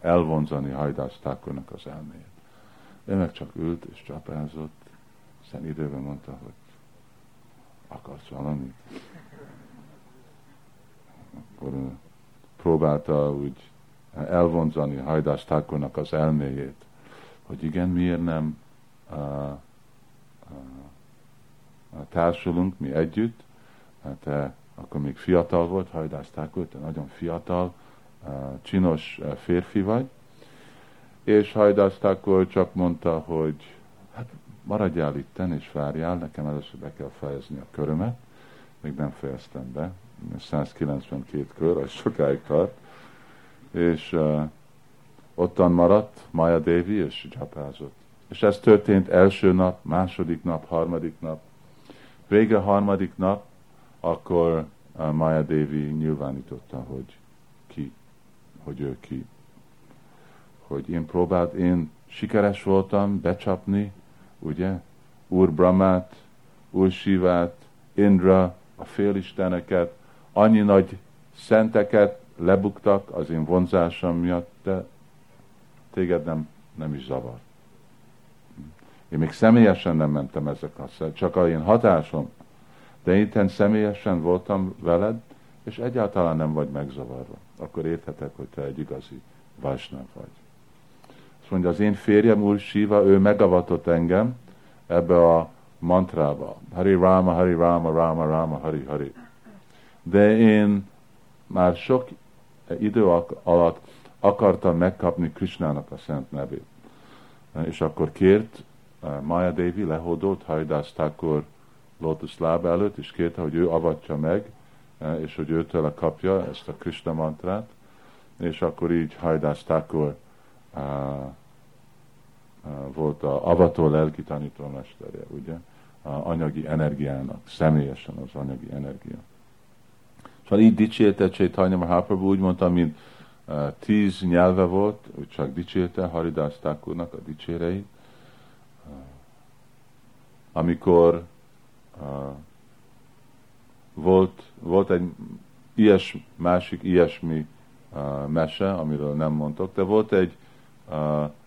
elvonzani Hajdász az elméjét. Ő meg csak ült és csapázott, aztán időben mondta, hogy akarsz valamit? Akkor próbálta úgy elvonzani Hajdás Thakurnak az elméjét, hogy igen, miért nem uh, uh, társulunk mi együtt, hát akkor még fiatal volt, Hajdás Thakur, te nagyon fiatal, csinos férfi vagy, és Hajdás Thakur csak mondta, hogy hát maradjál itten és várjál, nekem először be kell fejezni a körömet, még nem fejeztem be, 192 kör, az sokáig tart, és uh, ottan maradt Maya Devi, és csapázott. És ez történt első nap, második nap, harmadik nap. Vége harmadik nap, akkor uh, Maya Devi nyilvánította, hogy ki, hogy ő ki. Hogy én próbált, én sikeres voltam becsapni, ugye, Úr Brahmát, Úr Sivát, Indra, a félisteneket, annyi nagy szenteket lebuktak az én vonzásom miatt, de téged nem, nem is zavar. Én még személyesen nem mentem ezek a csak a én hatásom, de én személyesen voltam veled, és egyáltalán nem vagy megzavarva. Akkor érthetek, hogy te egy igazi vásnál vagy. Azt mondja, az én férjem úr Siva, ő megavatott engem ebbe a mantrába. Hari Rama, Hari Rama, Rama Rama, Hari Hari. De én már sok idő alatt akarta megkapni Krishnának a szent nevét. És akkor kért Maya Devi, lehódolt Haridas Thakur Lotus láb előtt, és kérte, hogy ő avatja meg, és hogy őtől kapja ezt a Krishna mantrát, és akkor így Haridas Thakur volt a avató lelki tanítómesterje, ugye? A anyagi energiának, személyesen az anyagi energia. Szóval így dicsérte Chaitanya Mahaprabhu, úgy mondta, mint uh, tíz nyelve volt, úgy csak dicsérte Haridas Thakurnak a dicséreit. Amikor uh, volt, volt egy ilyes, másik ilyesmi mese, amiről nem mondtok, de volt egy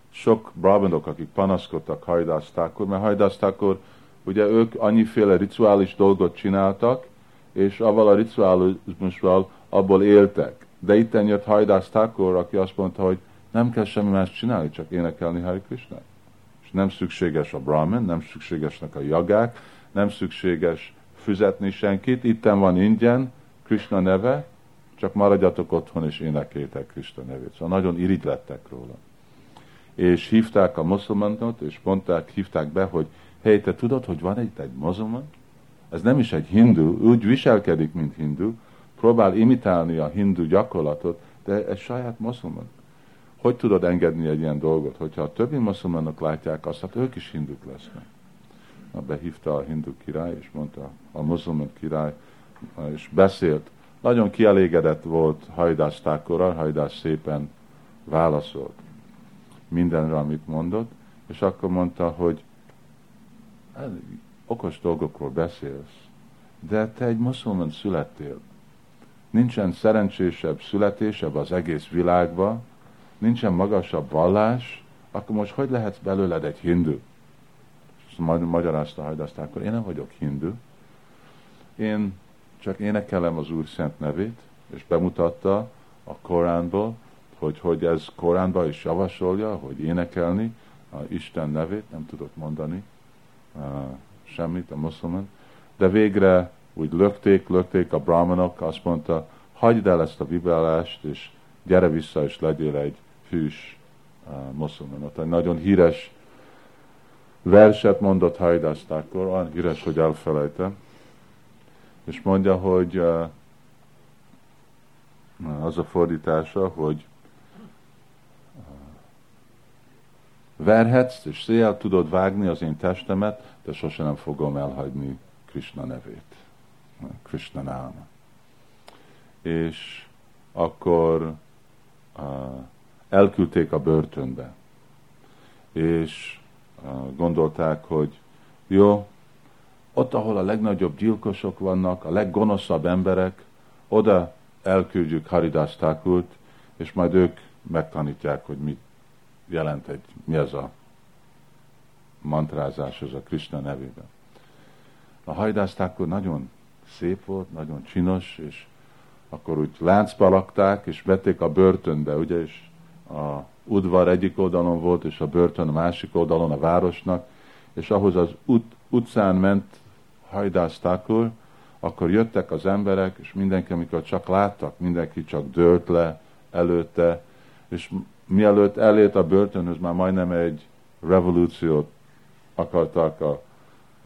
sok brahmanok, akik panaszkodtak Haridas Thakur, mert Haridas Thakur, ugye ők annyiféle rituális dolgot csináltak, és avval a ritualizmussal abból éltek. De itt jött Hajdász Thakur, aki azt mondta, hogy nem kell semmi más csinálni, csak énekelni Hari Krishna. És nem szükséges a Brahman, nem szükségesnek a jagák, nem szükséges fizetni senkit, itten van ingyen, Krishna neve, csak maradjatok otthon és énekétek Krishna nevét. Szóval nagyon irigylettek róla. És hívták a muszulmanot, és mondták, hívták be, hogy hé, te tudod, hogy van itt egy muzulman? Ez nem is egy hindu, úgy viselkedik, mint hindu, próbál imitálni a hindu gyakorlatot, de egy saját muszulman. Hogy tudod engedni egy ilyen dolgot? Hogyha a többi muszulmanok látják azt, hát ők is hinduk lesznek. Na, behívta a hindu király, és mondta a muzulman király, és beszélt. Nagyon kielégedett volt Hajdás Tákora, Hajdás szépen válaszolt mindenre, amit mondott, és akkor mondta, hogy hát, okos dolgokról beszélsz, de te egy muszulman születtél. Nincsen szerencsésebb születésebb az egész világban, nincsen magasabb vallás, akkor most hogy lehetsz belőled egy hindu? És magyarázta Hajdasztá, akkor én nem vagyok hindu, én csak énekelem az Úr szent nevét, és bemutatta a Koránból, hogy, hogy ez Koránban is javasolja, hogy énekelni. A Isten nevét, nem tudok mondani, semmit, a muszlimon, de végre úgy lökték, lökték a brahmanok, azt mondta, hagyd el ezt a vibelást, és gyere vissza, és legyél egy hűs uh, muszlimon. Egy nagyon híres verset mondott Hajdász akkor, olyan híres, hogy elfelejtem, és mondja, hogy uh, az a fordítása, hogy verhetsz, és széjjel tudod vágni az én testemet, de sose nem fogom elhagyni Krishna nevét. Krishna náma. És akkor uh, elküldték a börtönbe. És uh, gondolták, hogy jó, ott, ahol a legnagyobb gyilkosok vannak, a leggonoszabb emberek, oda elküldjük Haridas Thakurt, és majd ők megtanítják, hogy mit jelent egy, mi az a mantrázás, az a Krishna nevében. A hajdásztákkor nagyon szép volt, nagyon csinos, és akkor úgy láncba lakták, és vették a börtönbe, ugye, és a udvar egyik oldalon volt, és a börtön a másik oldalon a városnak, és ahhoz az ut- utcán ment hajdásztákor, akkor jöttek az emberek, és mindenki, amikor csak láttak, mindenki csak dőlt le előtte, és mielőtt elért a börtönhöz, már majdnem egy revolúciót akartak a,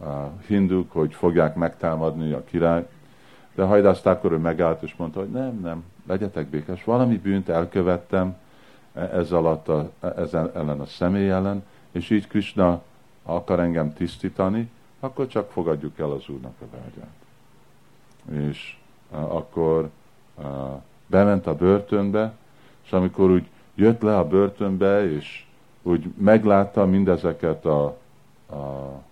a hinduk, hogy fogják megtámadni a király. De hajdázták, akkor ő megállt és mondta, hogy nem, nem, legyetek békés, valami bűnt elkövettem ez alatt a, ez ellen a személy ellen, és így Krishna akar engem tisztítani, akkor csak fogadjuk el az Úrnak a vágyát. És akkor bement a börtönbe, és amikor úgy jött le a börtönbe, és úgy meglátta mindezeket a, a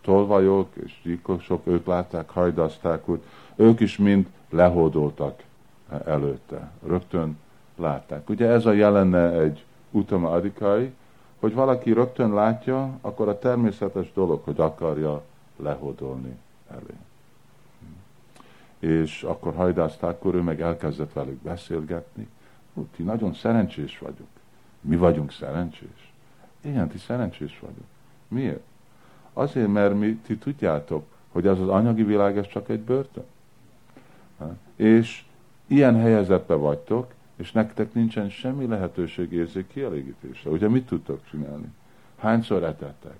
tolvajok és gyilkosok, ők látták, hajdazták úgy, ők is mind lehódoltak előtte. Rögtön látták. Ugye ez a jelenne egy utama adikai, hogy valaki rögtön látja, akkor a természetes dolog, hogy akarja lehódolni elé. És akkor hajdázták, akkor ő meg elkezdett velük beszélgetni, ti nagyon szerencsés vagyok. Mi vagyunk szerencsés. Igen, ti szerencsés vagyok. Miért? Azért, mert mi, ti tudjátok, hogy ez az anyagi világ, ez csak egy börtön. És ilyen helyezetbe vagytok, és nektek nincsen semmi lehetőség érzék kielégítésre. Ugye mit tudtok csinálni? Hányszor etettek?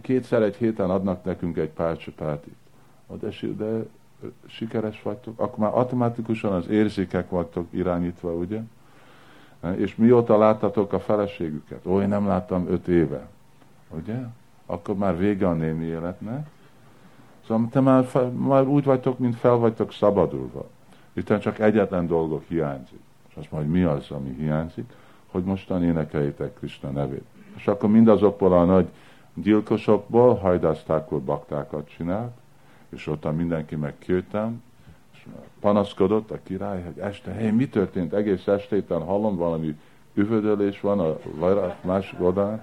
Kétszer egy héten adnak nekünk egy pár csapátit. De, de sikeres vagytok, akkor már automatikusan az érzékek vagytok irányítva, ugye? És mióta láttatok a feleségüket? Ó, én nem láttam öt éve. Ugye? Akkor már vége a némi életnek. Szóval te már, már úgy vagytok, mint fel vagytok szabadulva. Itt csak egyetlen dolgok hiányzik. És azt majd mi az, ami hiányzik? Hogy mostan énekeljétek Krishna nevét. És akkor mindazokból a nagy gyilkosokból hajdáztákor baktákat csinált, és ott mindenki meg kőtem, panaszkodott a király, hogy este, hé, mi történt? Egész estéten hallom, valami üvödölés van a másik oldalán,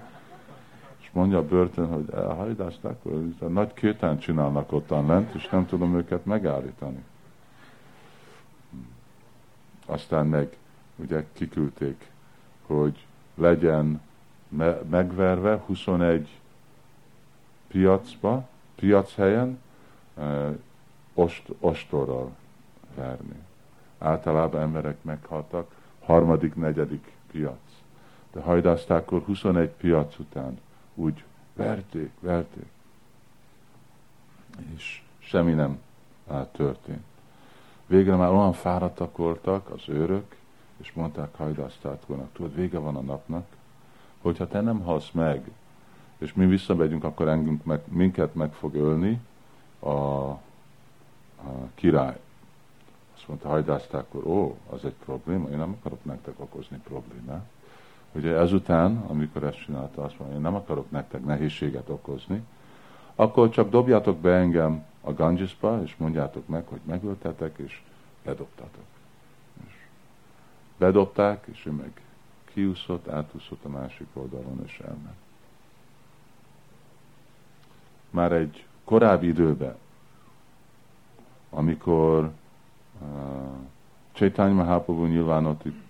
és mondja a börtön, hogy elhajdázták, hogy a nagy kőtán csinálnak ottan lent, és nem tudom őket megállítani. Aztán meg ugye kiküldték, hogy legyen me- megverve 21 piacba, piachelyen, ost, ostorral verni. Általában emberek meghaltak, harmadik, negyedik piac. De hajdáztákkor 21 piac után úgy verték, verték. És semmi nem történt. Végre már olyan fáradtak voltak az őrök, és mondták hajdáztátkónak, tudod, vége van a napnak, hogyha te nem halsz meg, és mi visszamegyünk, akkor engünk meg, minket meg fog ölni, a, a király. Azt mondta, hajdázták, akkor ó, az egy probléma, én nem akarok nektek okozni problémát. Ugye ezután, amikor ezt csinálta, azt mondja, én nem akarok nektek nehézséget okozni, akkor csak dobjátok be engem a Gangesba, és mondjátok meg, hogy megöltetek, és bedobtatok. És bedobták, és ő meg kiúszott, átúszott a másik oldalon, és elment. Már egy korábbi időben, amikor uh, Chaitanya Mahaprabhu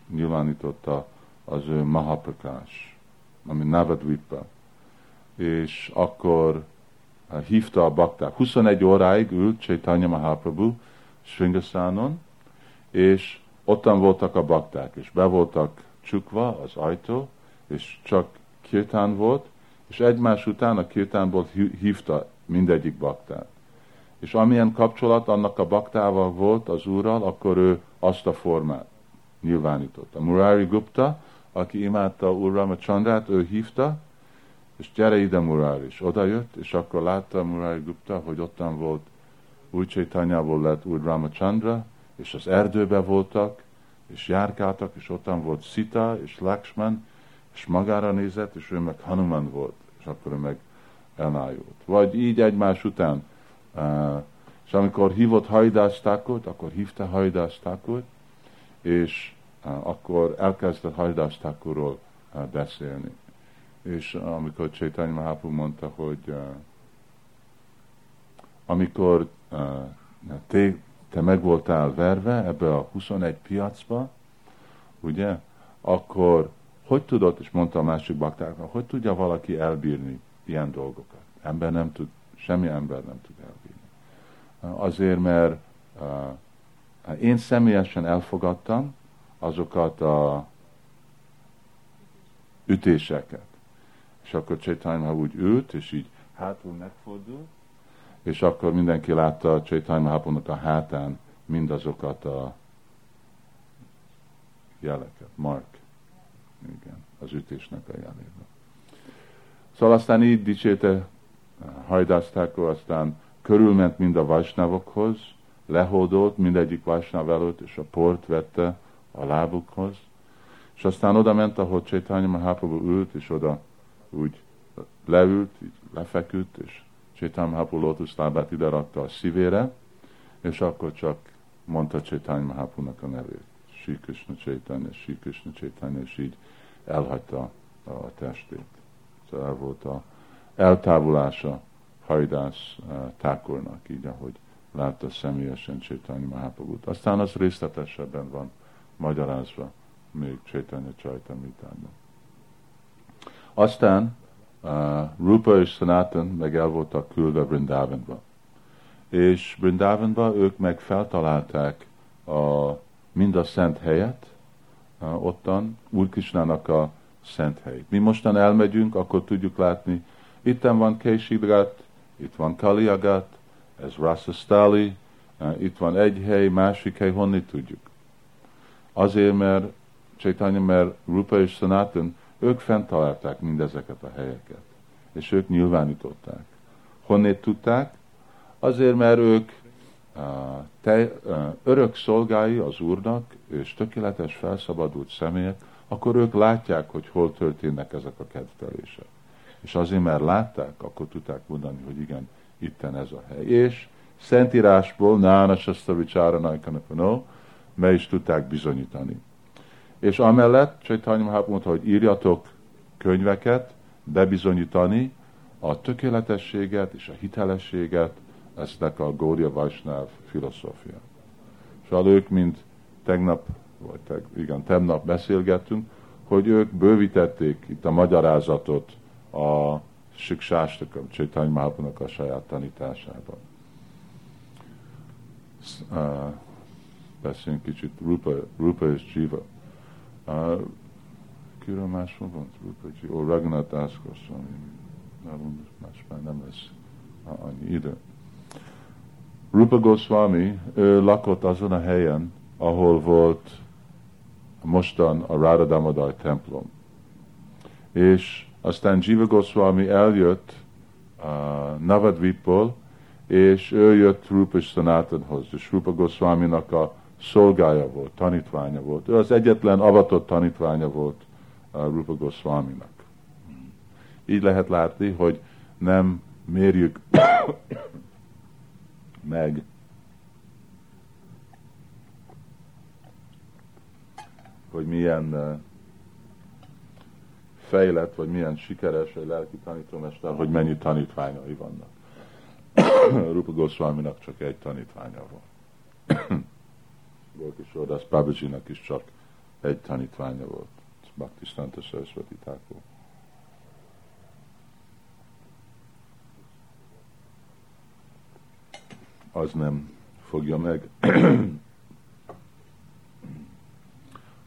nyilvánította az ő Mahaprakash, ami Navadvipa, és akkor uh, hívta a bakták. 21 óráig ült Chaitanya Mahaprabhu Sringaszánon, és ottan voltak a bakták, és be voltak csukva az ajtó, és csak kirtán volt, és egymás után a kirtánból hívta mindegyik baktát. És amilyen kapcsolat annak a baktával volt az úrral, akkor ő azt a formát nyilvánította. Murari Gupta, aki imádta Úr Csandrát, ő hívta, és gyere ide Murari, és oda jött, és akkor látta Murari Gupta, hogy ottan volt új Csaitanyából lett Úr Chandra, és az erdőbe voltak, és járkáltak, és ottan volt Sita és Lakshman, és magára nézett, és ő meg Hanuman volt, és akkor ő meg elájult. Vagy így egymás után. És amikor hívott hajdástákot, akkor hívta hajdástákot, és akkor elkezdett hajdástákorról beszélni. És amikor Csaitanya Mahaprabhu mondta, hogy amikor te, te meg voltál verve ebbe a 21 piacba, ugye, akkor hogy tudod, és mondta a másik baktáknak, hogy tudja valaki elbírni ilyen dolgokat? Ember nem tud, semmi ember nem tud elbírni. Azért, mert uh, én személyesen elfogadtam azokat a ütéseket. És akkor Csaitanya úgy ült, és így hátul megfordult, és akkor mindenki látta a Mahaprabhu a hátán mindazokat a jeleket, mark, igen, az ütésnek a jelében. Szóval aztán így dicséte hajdázták, aztán körülment mind a vajsnávokhoz, lehódolt mindegyik vajsnáv előtt, és a port vette a lábukhoz, és aztán oda ment, ahol Chaitanya Mahaprabhu ült, és oda úgy leült, így lefeküdt, és Chaitanya Mahaprabhu lótuszlábát ide rakta a szívére, és akkor csak mondta Chaitanya Mahaprabhu-nak a nevét. Sri Krishna Chaitanya, Sri Krishna Chaitanya, és így elhagyta a testét. Szóval el volt a eltávolása hajdász uh, tákornak, így ahogy látta személyesen Chaitanya Mahaprabhu-t. Aztán az részletesebben van magyarázva még Chaitanya Chaitamritában. Aztán uh, Rupa és Sanatan meg el voltak küldve Brindavanba. És Brindavanba ők meg feltalálták a, mind a szent helyet, ottan, Úr Kisnának a szent hely. Mi mostan elmegyünk, akkor tudjuk látni, itten van Késidgat, itt van Kaliagat, ez Rasastali, itt van egy hely, másik hely, honni tudjuk. Azért, mert Chaitanya, mert Rupa és Sanatan, ők fenntalálták mindezeket a helyeket, és ők nyilvánították. Honnét tudták? Azért, mert ők te, örök szolgái az Úrnak, és tökéletes felszabadult személyek, akkor ők látják, hogy hol történnek ezek a kedvelések. És azért, mert látták, akkor tudták mondani, hogy igen, itten ez a hely. És Szentírásból, Nána Sasta Vicsára no, me is tudták bizonyítani. És amellett Csaitanya Mahaprabhu mondta, hogy írjatok könyveket, bebizonyítani a tökéletességet és a hitelességet eznek a Gória Vajsnáv filozófia. És ők, mint tegnap, vagy teg, igen, tegnap beszélgettünk, hogy ők bővítették itt a magyarázatot a Siksástakam, Csaitanya Mahaprabhu a saját tanításában. Uh, beszéljünk kicsit Rupa, Rupa és Jiva. Uh, kiről máshol van Rupa Jiva? Ó, Raghunath Das Goswami. Más már nem lesz annyi idő. Rupa Goswami, ő lakott azon a helyen, ahol volt mostan a Radha Damodar templom. És aztán Jiva Goswami eljött uh, Navadvipból, és ő jött Rupa Sanatanhoz, és Rupa Goswaminak a szolgája volt, tanítványa volt. Ő az egyetlen avatott tanítványa volt uh, Rupa Goswaminak. Így lehet látni, hogy nem mérjük meg hogy milyen uh, fejlett, vagy milyen sikeres egy lelki tanítómester, hogy mennyi tanítványai vannak. Rupa Goswaminak csak egy tanítványa. Volt is oda, Babajinak is csak egy tanítványa volt. Bhakti Santa Saraswati Thakur. Az nem fogja meg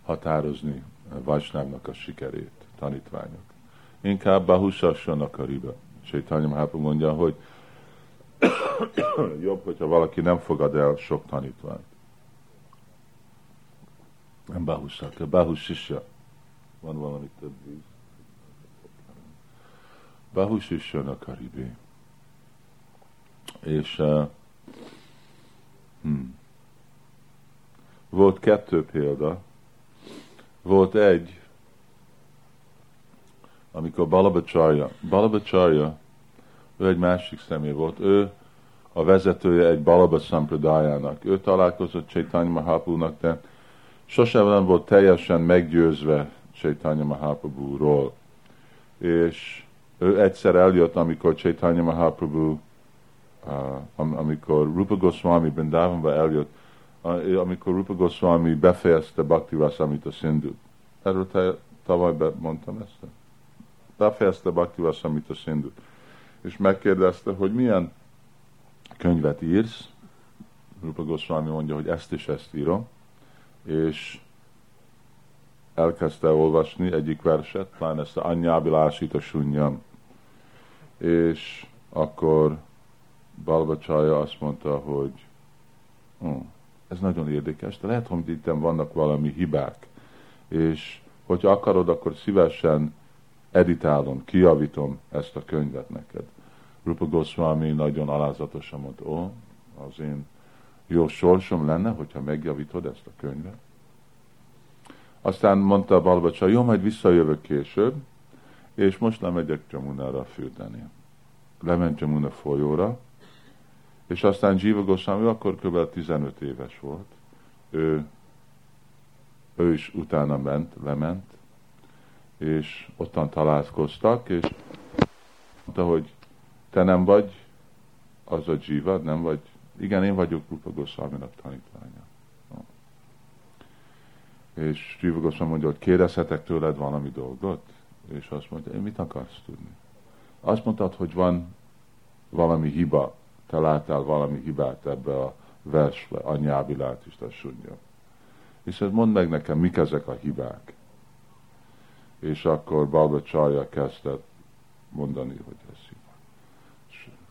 határozni Vajsnávnak a sikerét tanítványok. Inkább bahusassanak a riba. Sétanya Mahaprabhu mondja, hogy jobb, hogyha valaki nem fogad el sok tanítványt. Nem bahusak, a bahusisja. Van valami több víz. Bahusisja a karibé. És uh, hmm, volt kettő példa. Volt egy, amikor Balabacharya, Balabacharya, ő egy másik személy volt, ő a vezetője egy Balaba Sampradájának. Ő találkozott Chaitanya Mahaprabhu-nak, de sosem nem volt teljesen meggyőzve Chaitanya Mahaprabhu-ról. És ő egyszer eljött, amikor Chaitanya Mahaprabhu, amikor Rupa Goswami Brindavanba eljött, amikor Rupa Goswami befejezte Bhakti Rasamita Sindhu. Erről te, tavaly mondtam ezt? Befejezte Bhakti Vasamita Sindhu, és megkérdezte, hogy milyen könyvet írsz, Rupa Goswami mondja, hogy ezt is ezt írom, és elkezdte olvasni egyik verset, talán ezt a Anyábilásít a sunyam, és akkor Balbacsaja azt mondta, hogy oh, ez nagyon érdekes, de lehet, hogy itt vannak valami hibák, és hogyha akarod, akkor szívesen editálom, kiavítom ezt a könyvet neked. Rupa Goswami nagyon alázatosan mondta, ó, az én jó sorsom lenne, hogyha megjavítod ezt a könyvet. Aztán mondta Balbacsa, jó, majd visszajövök később, és most lemegyek Jamunára fürdeni. Lement Jamuna folyóra, és aztán Jiva Goswami akkor kb. 15 éves volt. Ő, ő is utána ment, lement, és ottan találkoztak, és mondta, hogy te nem vagy az a Jiva, nem vagy, igen, én vagyok Rupa Goswami-nak tanítványa. És Jiva Goswami mondja, hogy kérdezhetek tőled valami dolgot? És azt mondja, én mit akarsz tudni? Azt mondtad, hogy van valami hiba, te láttál valami hibát ebbe a versbe, anyábilát is, a sunya. És mondd meg nekem, mik ezek a hibák. És akkor Baba Csarja kezdett mondani, hogy ez hiba.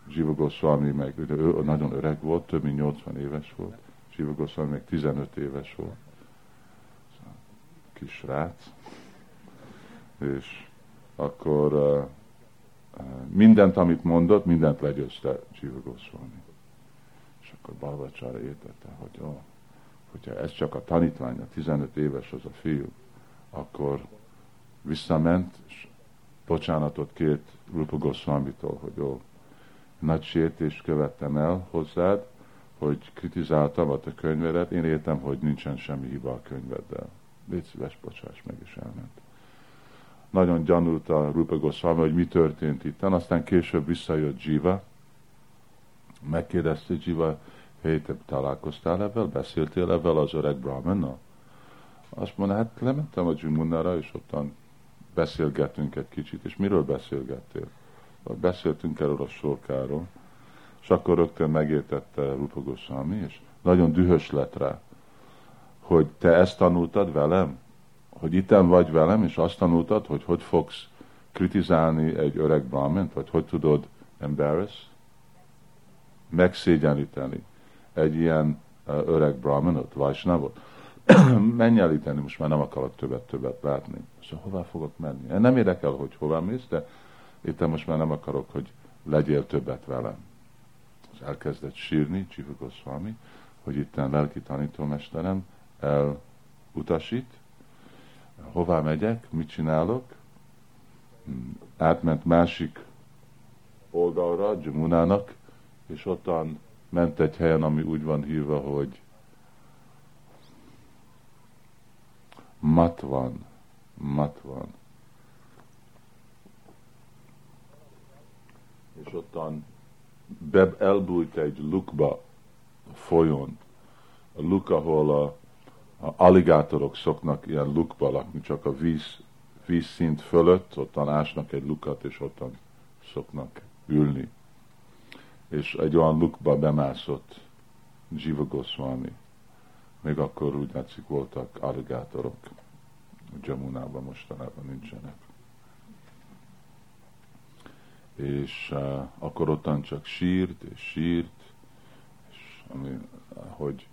Zsiva Goswami meg, ő nagyon öreg volt, több mint 80 éves volt. Zsiva Goswami meg 15 éves volt. Szóval, kis srác. És akkor uh, mindent, amit mondott, mindent legyőzte Jiva Goswami. És akkor Balvacsára értette, hogy ó, hogyha ez csak a tanítvány, a 15 éves az a fiú, akkor visszament, és bocsánatot kért Rupa Goswami-tól, hogy jó, nagy sértést követtem el hozzád, hogy kritizáltam a te könyvedet, én értem, hogy nincsen semmi hiba a könyveddel. Légy szíves, bocsáss meg, és elment nagyon gyanult a Rupa Goswami, hogy mi történt itt. Aztán később visszajött Jiva, megkérdezte Jiva, hey, te találkoztál ebben, beszéltél ebben az öreg Brahmannal? Azt mondta, hát lementem a Jimunára, és ottan beszélgettünk egy kicsit, és miről beszélgettél? Beszéltünk erről a sorkáról, és akkor rögtön megértette Rupa és nagyon dühös lett rá, hogy te ezt tanultad velem? hogy itten vagy velem, és azt tanultad, hogy hogy fogsz kritizálni egy öreg brahmint, vagy hogy tudod embarrass, megszégyeníteni egy ilyen öreg brahminot, vajsnavot. Menj el itten, most már nem akarok többet-többet látni. Szóval hová fogok menni? Nem érdekel, hogy hova mész, de itt most már nem akarok, hogy legyél többet velem. Az elkezdett sírni, Csiva Goswami, hogy itten lelki tanítómesterem elutasít, hová megyek, mit csinálok, átment másik oldalra, Jamunának, és ottan ment egy helyen, ami úgy van hívva, hogy Matvan. Matvan. És ottan elbújt egy lukba, folyón. A luk, ahol a a aligátorok szoknak ilyen lukba lakni, csak a víz, vízszint fölött, ottan ásnak egy lukat, és ottan szoknak ülni. És egy olyan lukba bemászott Jiva Goswami. Még akkor úgy látszik voltak aligátorok. Jamunában mostanában nincsenek. És uh, akkor ottan csak sírt és sírt, és ami, hogy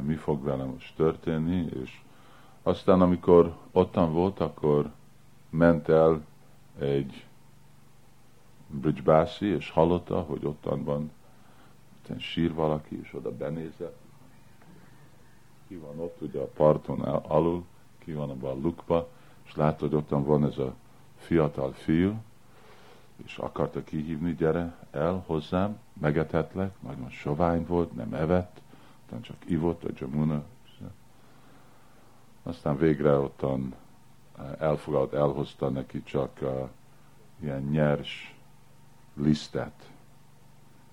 mi fog velem most történni, és aztán amikor ottan volt, akkor ment el egy Bridgebászi, és hallotta, hogy ottan van, ottan sír valaki, és oda benézett. Ki van ott, ugye a parton alul, ki van abban a lukba, és látta, hogy ottan van ez a fiatal fiú, és akarta kihívni, gyere el hozzám, megethetlek, nagyon sovány volt, nem evett, aztán csak ivott a Jamuna, aztán végre ottan eh, elfogad, elhozta neki csak uh, ilyen nyers lisztet,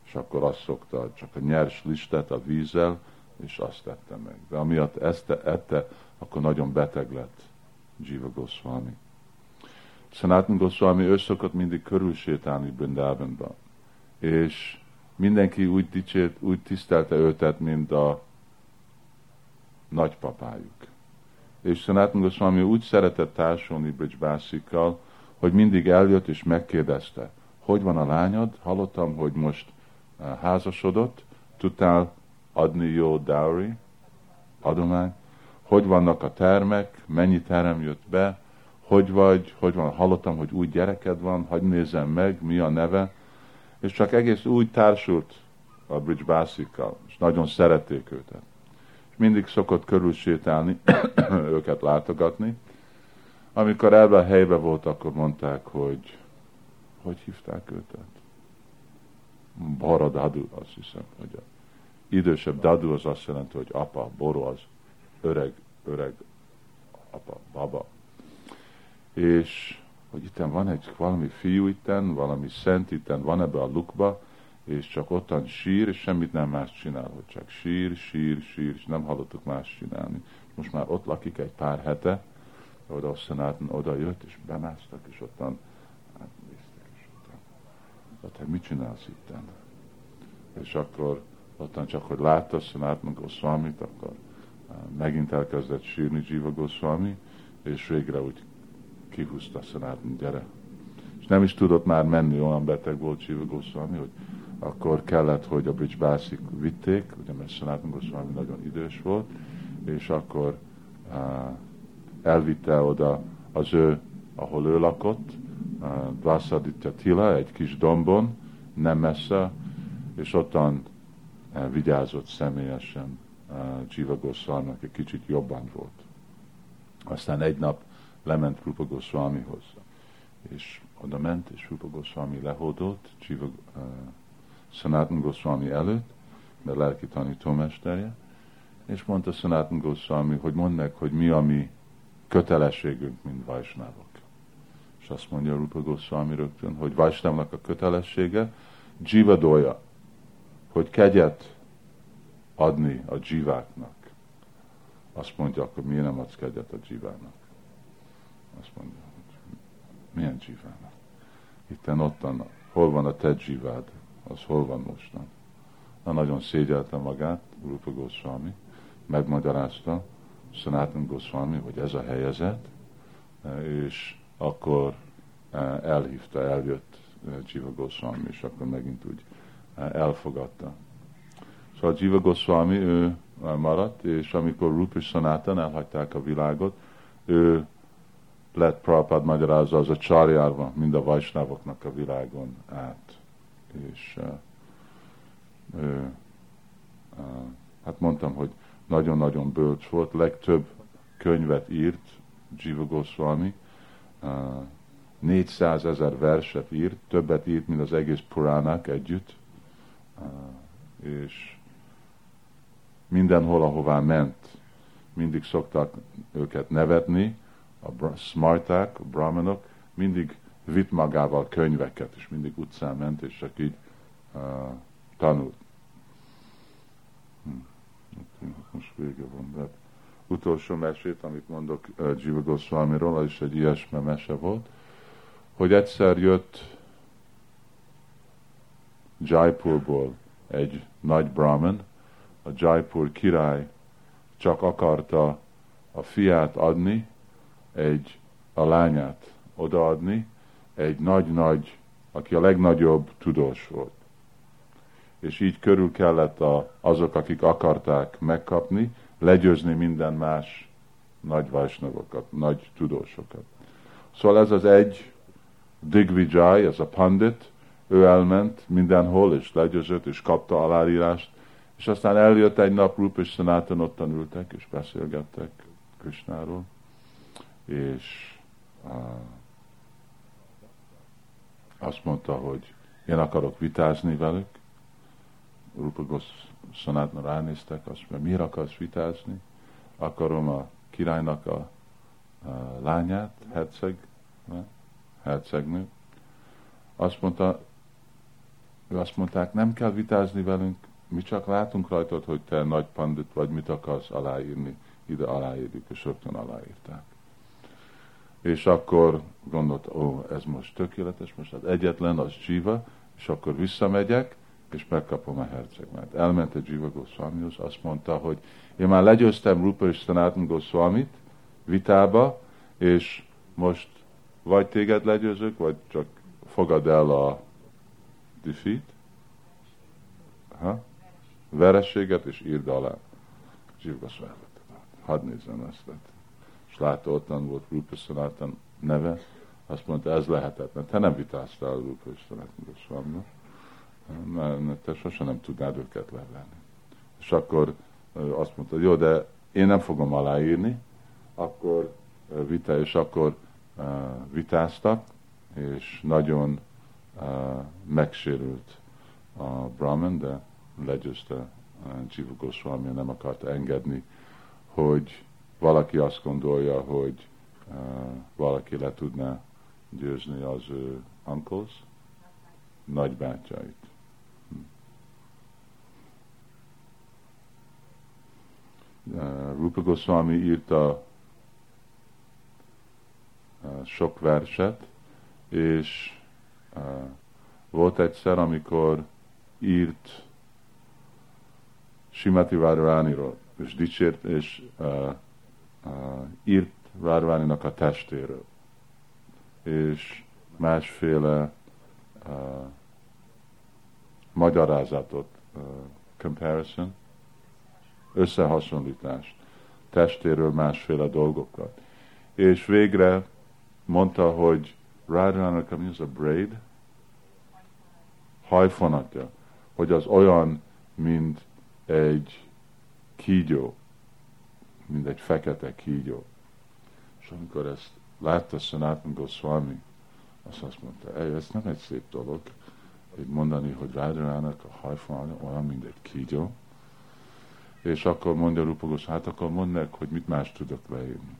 és akkor azt szokta, csak a nyers lisztet a vízzel, és azt tette meg. De amiatt ezt ette, akkor nagyon beteg lett Jiva Goswami. Sanatan Goswami ő szokott mindig körülsétálni Brindavanban, és mindenki úgy dicsért, úgy tisztelte őtet, mint a nagypapájuk. És Sanatan Goswami úgy szeretett társulni Bászikkal, hogy mindig eljött és megkérdezte, hogy van a lányod? Hallottam, hogy most eh, házasodott, tudtál adni jó dowry, adomány? Hogy vannak a termek, mennyi terem jött be, hogy vagy, hogy van, hallottam, hogy új gyereked van, hogy nézem meg, mi a neve, és csak egész úgy társult a Bridge Bászikkal, és nagyon szerették őket. És mindig szokott körülsétálni, őket látogatni. Amikor ebben a helyben volt, akkor mondták, hogy hogy hívták őket? Bara Dadu, azt hiszem, hogy a idősebb Dadu az azt jelenti, hogy apa, Boro az öreg, öreg apa, baba. És hogy itten van egy valami fiú itten, valami szent itten van ebbe a lukba, és csak ottan sír, és semmit nem más csinál, hogy csak sír, sír, sír, és nem hallottuk más csinálni. Most már ott lakik egy pár hete, oda a szenáton oda jött, és bemásztak, és ottan hát néztek, és ottan, hát te mit csinálsz itten? És akkor ottan csak, hogy látta a szenáton Goswamit, akkor megint elkezdett sírni Jiva Goswami, és végre úgy kihúzta Sanatan, gyere. És nem is tudott már menni, olyan beteg volt Jiva Goswami, hogy akkor kellett, hogy a Bridge Bászik vitték, ugye mert Sanatan Goswami nagyon idős volt, és akkor uh, elvitte oda az ő, ahol ő lakott, uh, Dvasaditya Tila, egy kis dombon, nem messze, és ottan vigyázott személyesen Jiva Goswami, egy kicsit jobban volt. Aztán egy nap lement Rupa Goswamihoz, és oda ment, és Rupa Goswami lehódolt Jiva uh, Sanatan Goswami előtt, mert lelki tanítómesterje, és mondta Sanatan Goswami, hogy mondd meg, hogy mi a mi kötelességünk, mint vajsnávok. És azt mondja Rupa Goswami rögtön, hogy vajsnávnak a kötelessége jivadoja, hogy kegyet adni a dzsiváknak. Azt mondja, akkor miért nem adsz kegyet a dzsivának? Azt mondja, hogy milyen dzsivának? Itten ottan, hol van a te dzsivád? Az hol van mostan? Na, nagyon szégyelte magát Rupa Goswami, megmagyarázta Sanatan Goswami, hogy ez a helyezet, és akkor eh, elhívta, eljött eh, Goswami, és akkor megint úgy elfogadta. Szóval Jiva Goswami, ő maradt, és amikor Rupa és Sanatan elhagyták a világot, ő lett Prabhupád magyarázza, az a csarjárva mind a vajsnávoknak a világon át. És ő, hát mondtam, hogy nagyon-nagyon bölcs volt, legtöbb könyvet írt Jiva Goswami, uh, 400 ezer verset írt, többet írt, mint az egész Puránák együtt, és mindenhol, ahová ment, mindig szoktak őket nevetni, a smarták, a brahmanok, mindig vitt magával könyveket, és mindig utcán ment, és csak így uh, tanult. Hm. Most vége van, de utolsó mesét, amit mondok uh, Jiva Goswami-ról, az is egy ilyesme mese volt, hogy egyszer jött Jaipurból egy nagy brahman, a Jaipur király csak akarta a fiát adni, egy, a lányát odaadni, egy nagy-nagy, aki a legnagyobb tudós volt. És így körül kellett a, azok, akik akarták megkapni, legyőzni minden más nagy vajsnavokat, nagy tudósokat. Szóval ez az egy Digvijay, ez a pandit, ő elment mindenhol, és legyőzött, és kapta aláírást, és aztán eljött egy nap Rupa és Sanatan, ottan ültek, és beszélgettek Krishnáról, és uh, azt mondta, hogy én akarok vitázni velük. Rupa Sanatna ránéztek, azt mondja, miért akarsz vitázni? Akarom a királynak a, a lányát, herceg, ne? hercegnő. Azt mondta, ő azt mondták, nem kell vitázni velünk, mi csak látunk rajtad, hogy te nagy pandit vagy, mit akarsz aláírni, ide aláírjuk, és rögtön aláírták. És akkor gondolt, ó, ez most tökéletes, most az egyetlen, az Jiva, és akkor visszamegyek, és megkapom a hercegmet. Elment a Jiva Goswamihoz, azt mondta, hogy én már legyőztem Rupa és Sanatan Goswamit vitába, és most vagy téged legyőzök, vagy csak fogad el a defeat, ha? verességet, és írd alá. Jiva Goswami, hadd nézzem ezt. És látta, ottan volt Rupa Sanatan neve, azt mondta, ez lehetetlen. Te nem vitáztál Rupa Sanatan Goswami mert te sosem nem tudnád őket levenni. És akkor azt mondta, jó, de én nem fogom aláírni, akkor vita, és akkor vitáztak, és nagyon megsérült a Brahman, de legyőzte Jiva Goswami, nem akarta engedni, hogy valaki azt gondolja, hogy valaki le tudná győzni az ő uncles, nagybátyait. Uh, Rupa Goswami írta uh, sok verset, és uh, volt egyszer, amikor írt Simati Várvániról. és dicsért, és uh, uh, írt Rádváninak a testéről, és másféle uh, magyarázatot, uh, comparison, összehasonlítást, testéről másféle dolgokat. És végre mondta, hogy Radhának, ami az a braid? Hajfonatja. Hogy az olyan, mint egy kígyó, mint egy fekete kígyó. És amikor ezt látta Sanatan Goswami, azt azt mondta, ez nem egy szép dolog, hogy mondani, hogy Radharának a hajfonatja olyan, mint egy kígyó. És akkor mondja Rupagos, hát akkor mondd meg, hogy mit más tudok leírni.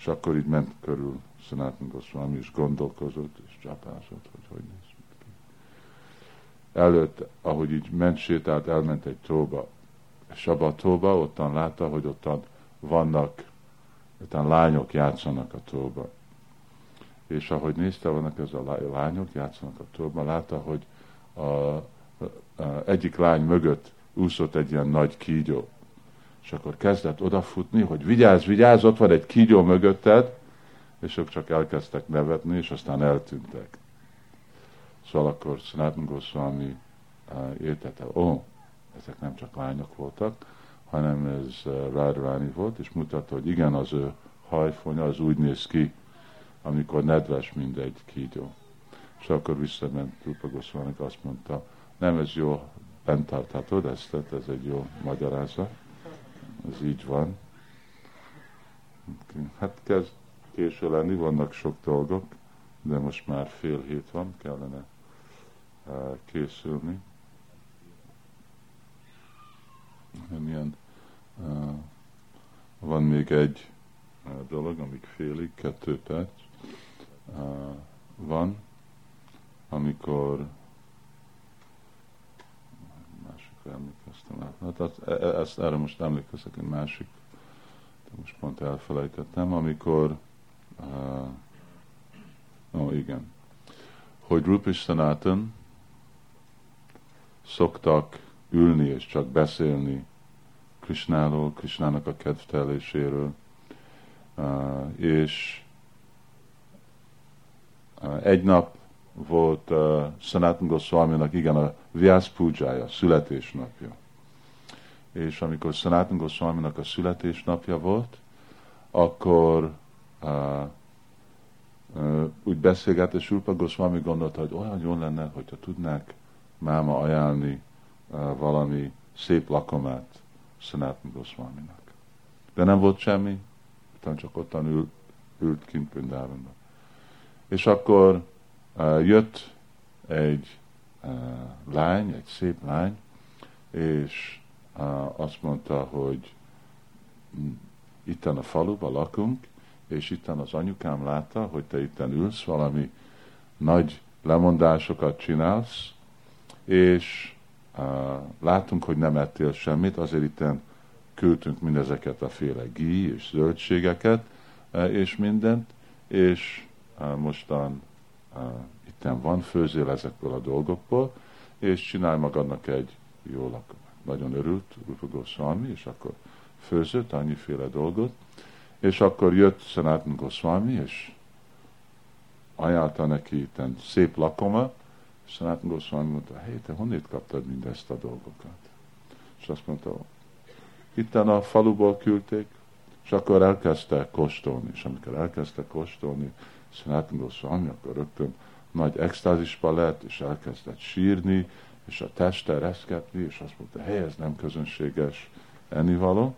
És akkor így ment körül Sanatan Goswami, és gondolkozott, és csapázott, hogy hogy néz ki. Előtt, ahogy így ment, sétált, elment egy tóba, és abba a tóba ottan látta, hogy ottan vannak, ottan lányok játszanak a tóba. És ahogy nézte, vannak ez a lányok játszanak a tóba, látta, hogy a, a, a egyik lány mögött úszott egy ilyen nagy kígyó. És akkor kezdett odafutni, hogy vigyázz, vigyázz, ott van egy kígyó mögötted, és ők csak elkezdtek nevetni, és aztán eltűntek. Szóval akkor Sanatan Goswami uh, értette, ó, oh, ezek nem csak lányok voltak, hanem ez uh, Radharani volt, és mutatta, hogy igen, az ő hajfonya az úgy néz ki, amikor nedves, mint egy kígyó. És akkor visszament Rupa Goswami, azt mondta, nem ez jó, bent tarthatod ezt, ez egy jó magyarázat, ez így van. Hát kezd késő lenni, vannak sok dolgok, de most már fél hét van, kellene uh, készülni. Milyen, uh, van még egy uh, dolog, amíg félig, kettő perc van, amikor másikra emlékeztem át. Hát, e, e, ezt, erre most emlékezek egy másik, de most pont elfelejtettem, amikor Uh, ó, igen. Hogy Rupi Sanatan szoktak ülni és csak beszélni Krishnáról, Krishnának a kedvteléséről, uh, és uh, egy nap volt uh, Sanatan Goswami-nak igen a Vyas Pujája, születésnapja. És amikor Sanatan Goswami-nak a születésnapja volt, akkor uh, uh, úgy beszélget, és Rupa Goswami gondolta, hogy olyan jó lenne, hogyha tudnák máma ajánlni uh, valami szép lakomát Sanatan Goswaminak. De nem volt semmi, utána csak ottan ült, ült kint Pindávonban. És akkor jött egy lány, egy szép lány, és azt mondta, hogy itten a faluba lakunk, és itten az anyukám látta, hogy te itten ülsz, valami nagy lemondásokat csinálsz, és látunk, hogy nem ettél semmit, azért itten küldtünk mindezeket a féle gí és zöldségeket, és mindent, és mostan itten van, főzél ezekből a dolgokból, és csinálj magadnak egy jó lakomát. Nagyon örült Rupa Goswami, és akkor főzött annyiféle dolgot, és akkor jött Sanatan Goswami, és ajánlta neki itten szép lakoma, és Sanatan Goswami mondta, hé, te honnét kaptad mindezt a dolgokat? És azt mondta, itten a faluból küldték, és akkor elkezdte kóstolni, és amikor elkezdte kóstolni, Goswami, akkor rögtön nagy extázisba lett, és elkezdett sírni, és a teste reszketni, és azt mondta, hé, ez nem közönséges ennivaló.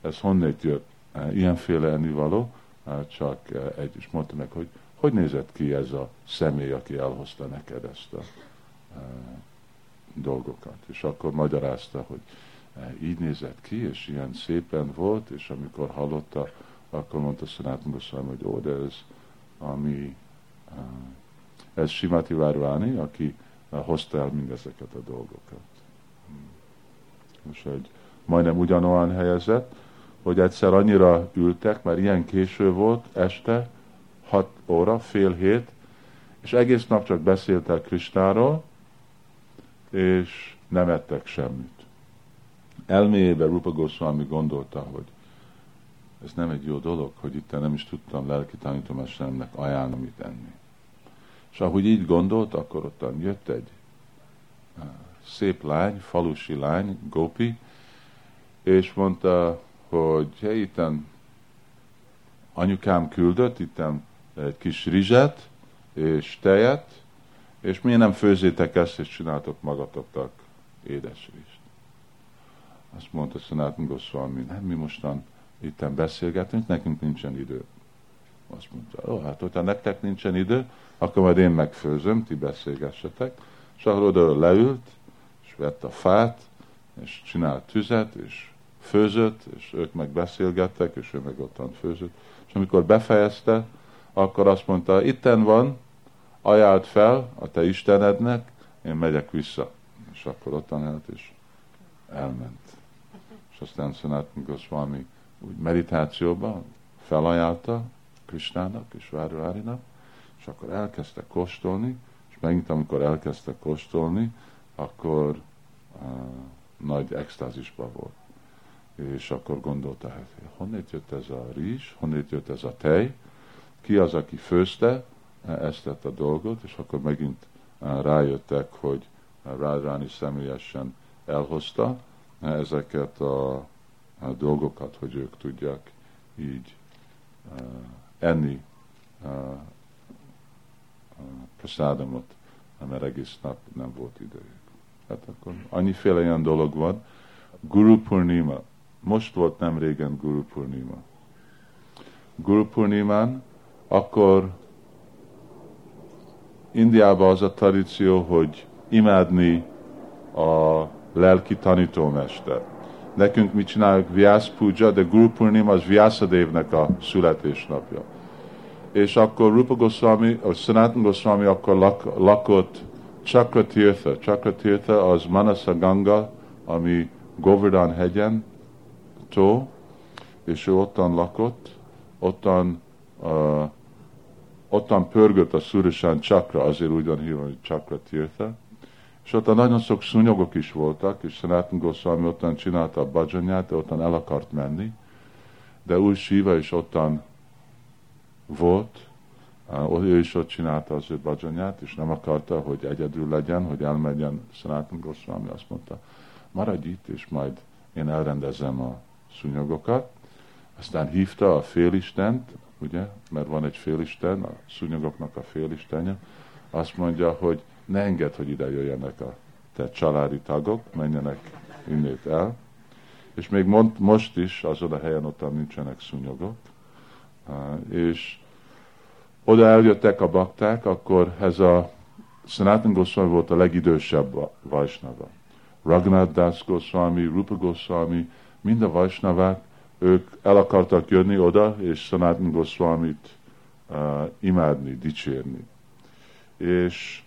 Ez honnét jött? ilyenféle ennivaló, csak egy, is mondta meg, hogy hogy nézett ki ez a személy, aki elhozta neked ezt a e, dolgokat. És akkor magyarázta, hogy e, így nézett ki, és ilyen szépen volt, és amikor hallotta, akkor mondta Goszám, hogy ó, de ez, ami, ez Simati Várváni, aki hozta el mindezeket a dolgokat. Most egy majdnem ugyanolyan helyezett, hogy egyszer annyira ültek, mert ilyen késő volt, este, hat óra, fél hét, és egész nap csak beszéltek Kristáról, és nem ettek semmit. elméjében Rupa Goswami gondolta, hogy ez nem egy jó dolog, hogy itt nem is tudtam lelki tanítómesteremnek ajánlom mit enni. És ahogy így gondolt, akkor ottan jött egy szép lány, falusi lány, Gopi, és mondta, hogy hey, itten anyukám küldött, itten egy kis rizset és tejet, és miért nem főzétek ezt, és csináltok magatoknak édes rizst. Azt mondta Szanátum Goswami, nem mi mostan itten beszélgetünk, nekünk nincsen idő. Azt mondta, ó, hát hogyha nektek nincsen idő, akkor majd én megfőzöm, ti beszélgessetek. És akkor oda leült, és vett a fát, és csinált tüzet, és főzött, és ők meg beszélgettek, és ő meg ottan főzött. És amikor befejezte, akkor azt mondta, itten van, ajánlt fel a te Istenednek, én megyek vissza. És akkor ottan állt, és elment. És aztán Sanatana Goswami úgy meditációban felajánlta Krisnának és Várulárinak, és akkor elkezdte kóstolni, és megint amikor elkezdte kóstolni, akkor uh, nagy extázisban volt. És akkor gondolta, hát honnét jött ez a rizs, honnét jött ez a tej, ki az, aki főzte ezt a dolgot, és akkor megint rájöttek, hogy Rádráni személyesen elhozta ezeket a dolgokat, hogy ők tudják így uh, enni uh, prasádamot, mert egész nap nem volt idejük. Hát akkor annyiféle ilyen dolog van. Guru Purnima. Most volt nem régen Guru Purnima. Guru Purnimán akkor Indiában az a tradíció, hogy imádni a lelki tanítómester. Nekünk mit csináljuk? Vyász Puja, de Guru Purnima az Vyászadévnek a születésnapja és akkor Rupa Goswami, vagy Sanatan Goswami akkor lak, lakott Chakratirtha. Chakratirtha az Manasa Ganga, ami Govardhan hegyen, tó, és ő ottan lakott, ottan, uh, ottan pörgött a Surashan Chakra, azért úgy van hívva, hogy Chakratirtha, és ott nagyon sok szúnyogok is voltak, és Sanatan Goswami ottan csinálta a bajanyát, de ottan el akart menni, de új síva is ottan volt, ő is ott csinálta az ő bajanyát, és nem akarta, hogy egyedül legyen, hogy elmenjen Sanatan Goswami, azt mondta, maradj itt, és majd én elrendezem a szúnyogokat. Aztán hívta a félistent, ugye, mert van egy félisten, a szúnyogoknak a félistenje, azt mondja, hogy ne engedd, hogy ide jöjjenek a te családi tagok, menjenek innét el. És még mond, most is azon a helyen ott nincsenek szúnyogok, és oda eljöttek a bakták, akkor ez a Sanatan Goswami volt a legidősebb Vajsnava. Raghunath Das Goswami, Rupa Goswami, mind a Vajsnavák, ők el akartak jönni oda, és Sanatan Goswamit uh, imádni, dicsérni. És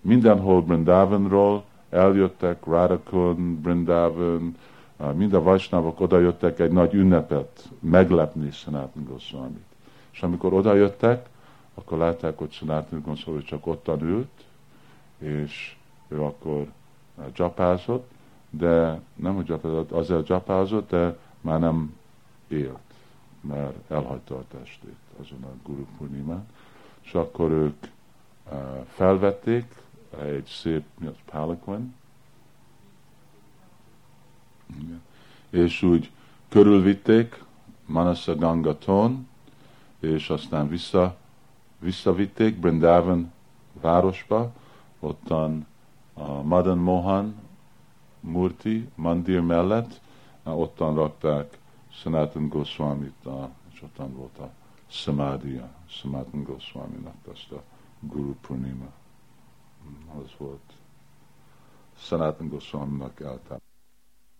mindenhol Brindavanról eljöttek, Radhakun, Brindavan, mind a vajsnávok oda jöttek egy nagy ünnepet meglepni Sanatan Goswamit. És amikor oda jöttek, akkor látták, hogy Sanatan Goswami csak ottan ült, és ő akkor csapázott, de nem, hogy csapázott, azért csapázott, de már nem élt, mert elhagyta a testét azon a Guru Purnimán. És akkor ők felvették egy szép, mi az, és úgy körülvitték Manasa Gangaton, és aztán vissza, visszavitték Brindavan városba, ottan a Madan Mohan Murti mandir mellett, ottan rakták Sanatan Goswamit, és ottan volt a Samadhiya, Sanatan Goswaminak azt a Guru Purnima. Az volt Sanatan Goswaminak eltelt.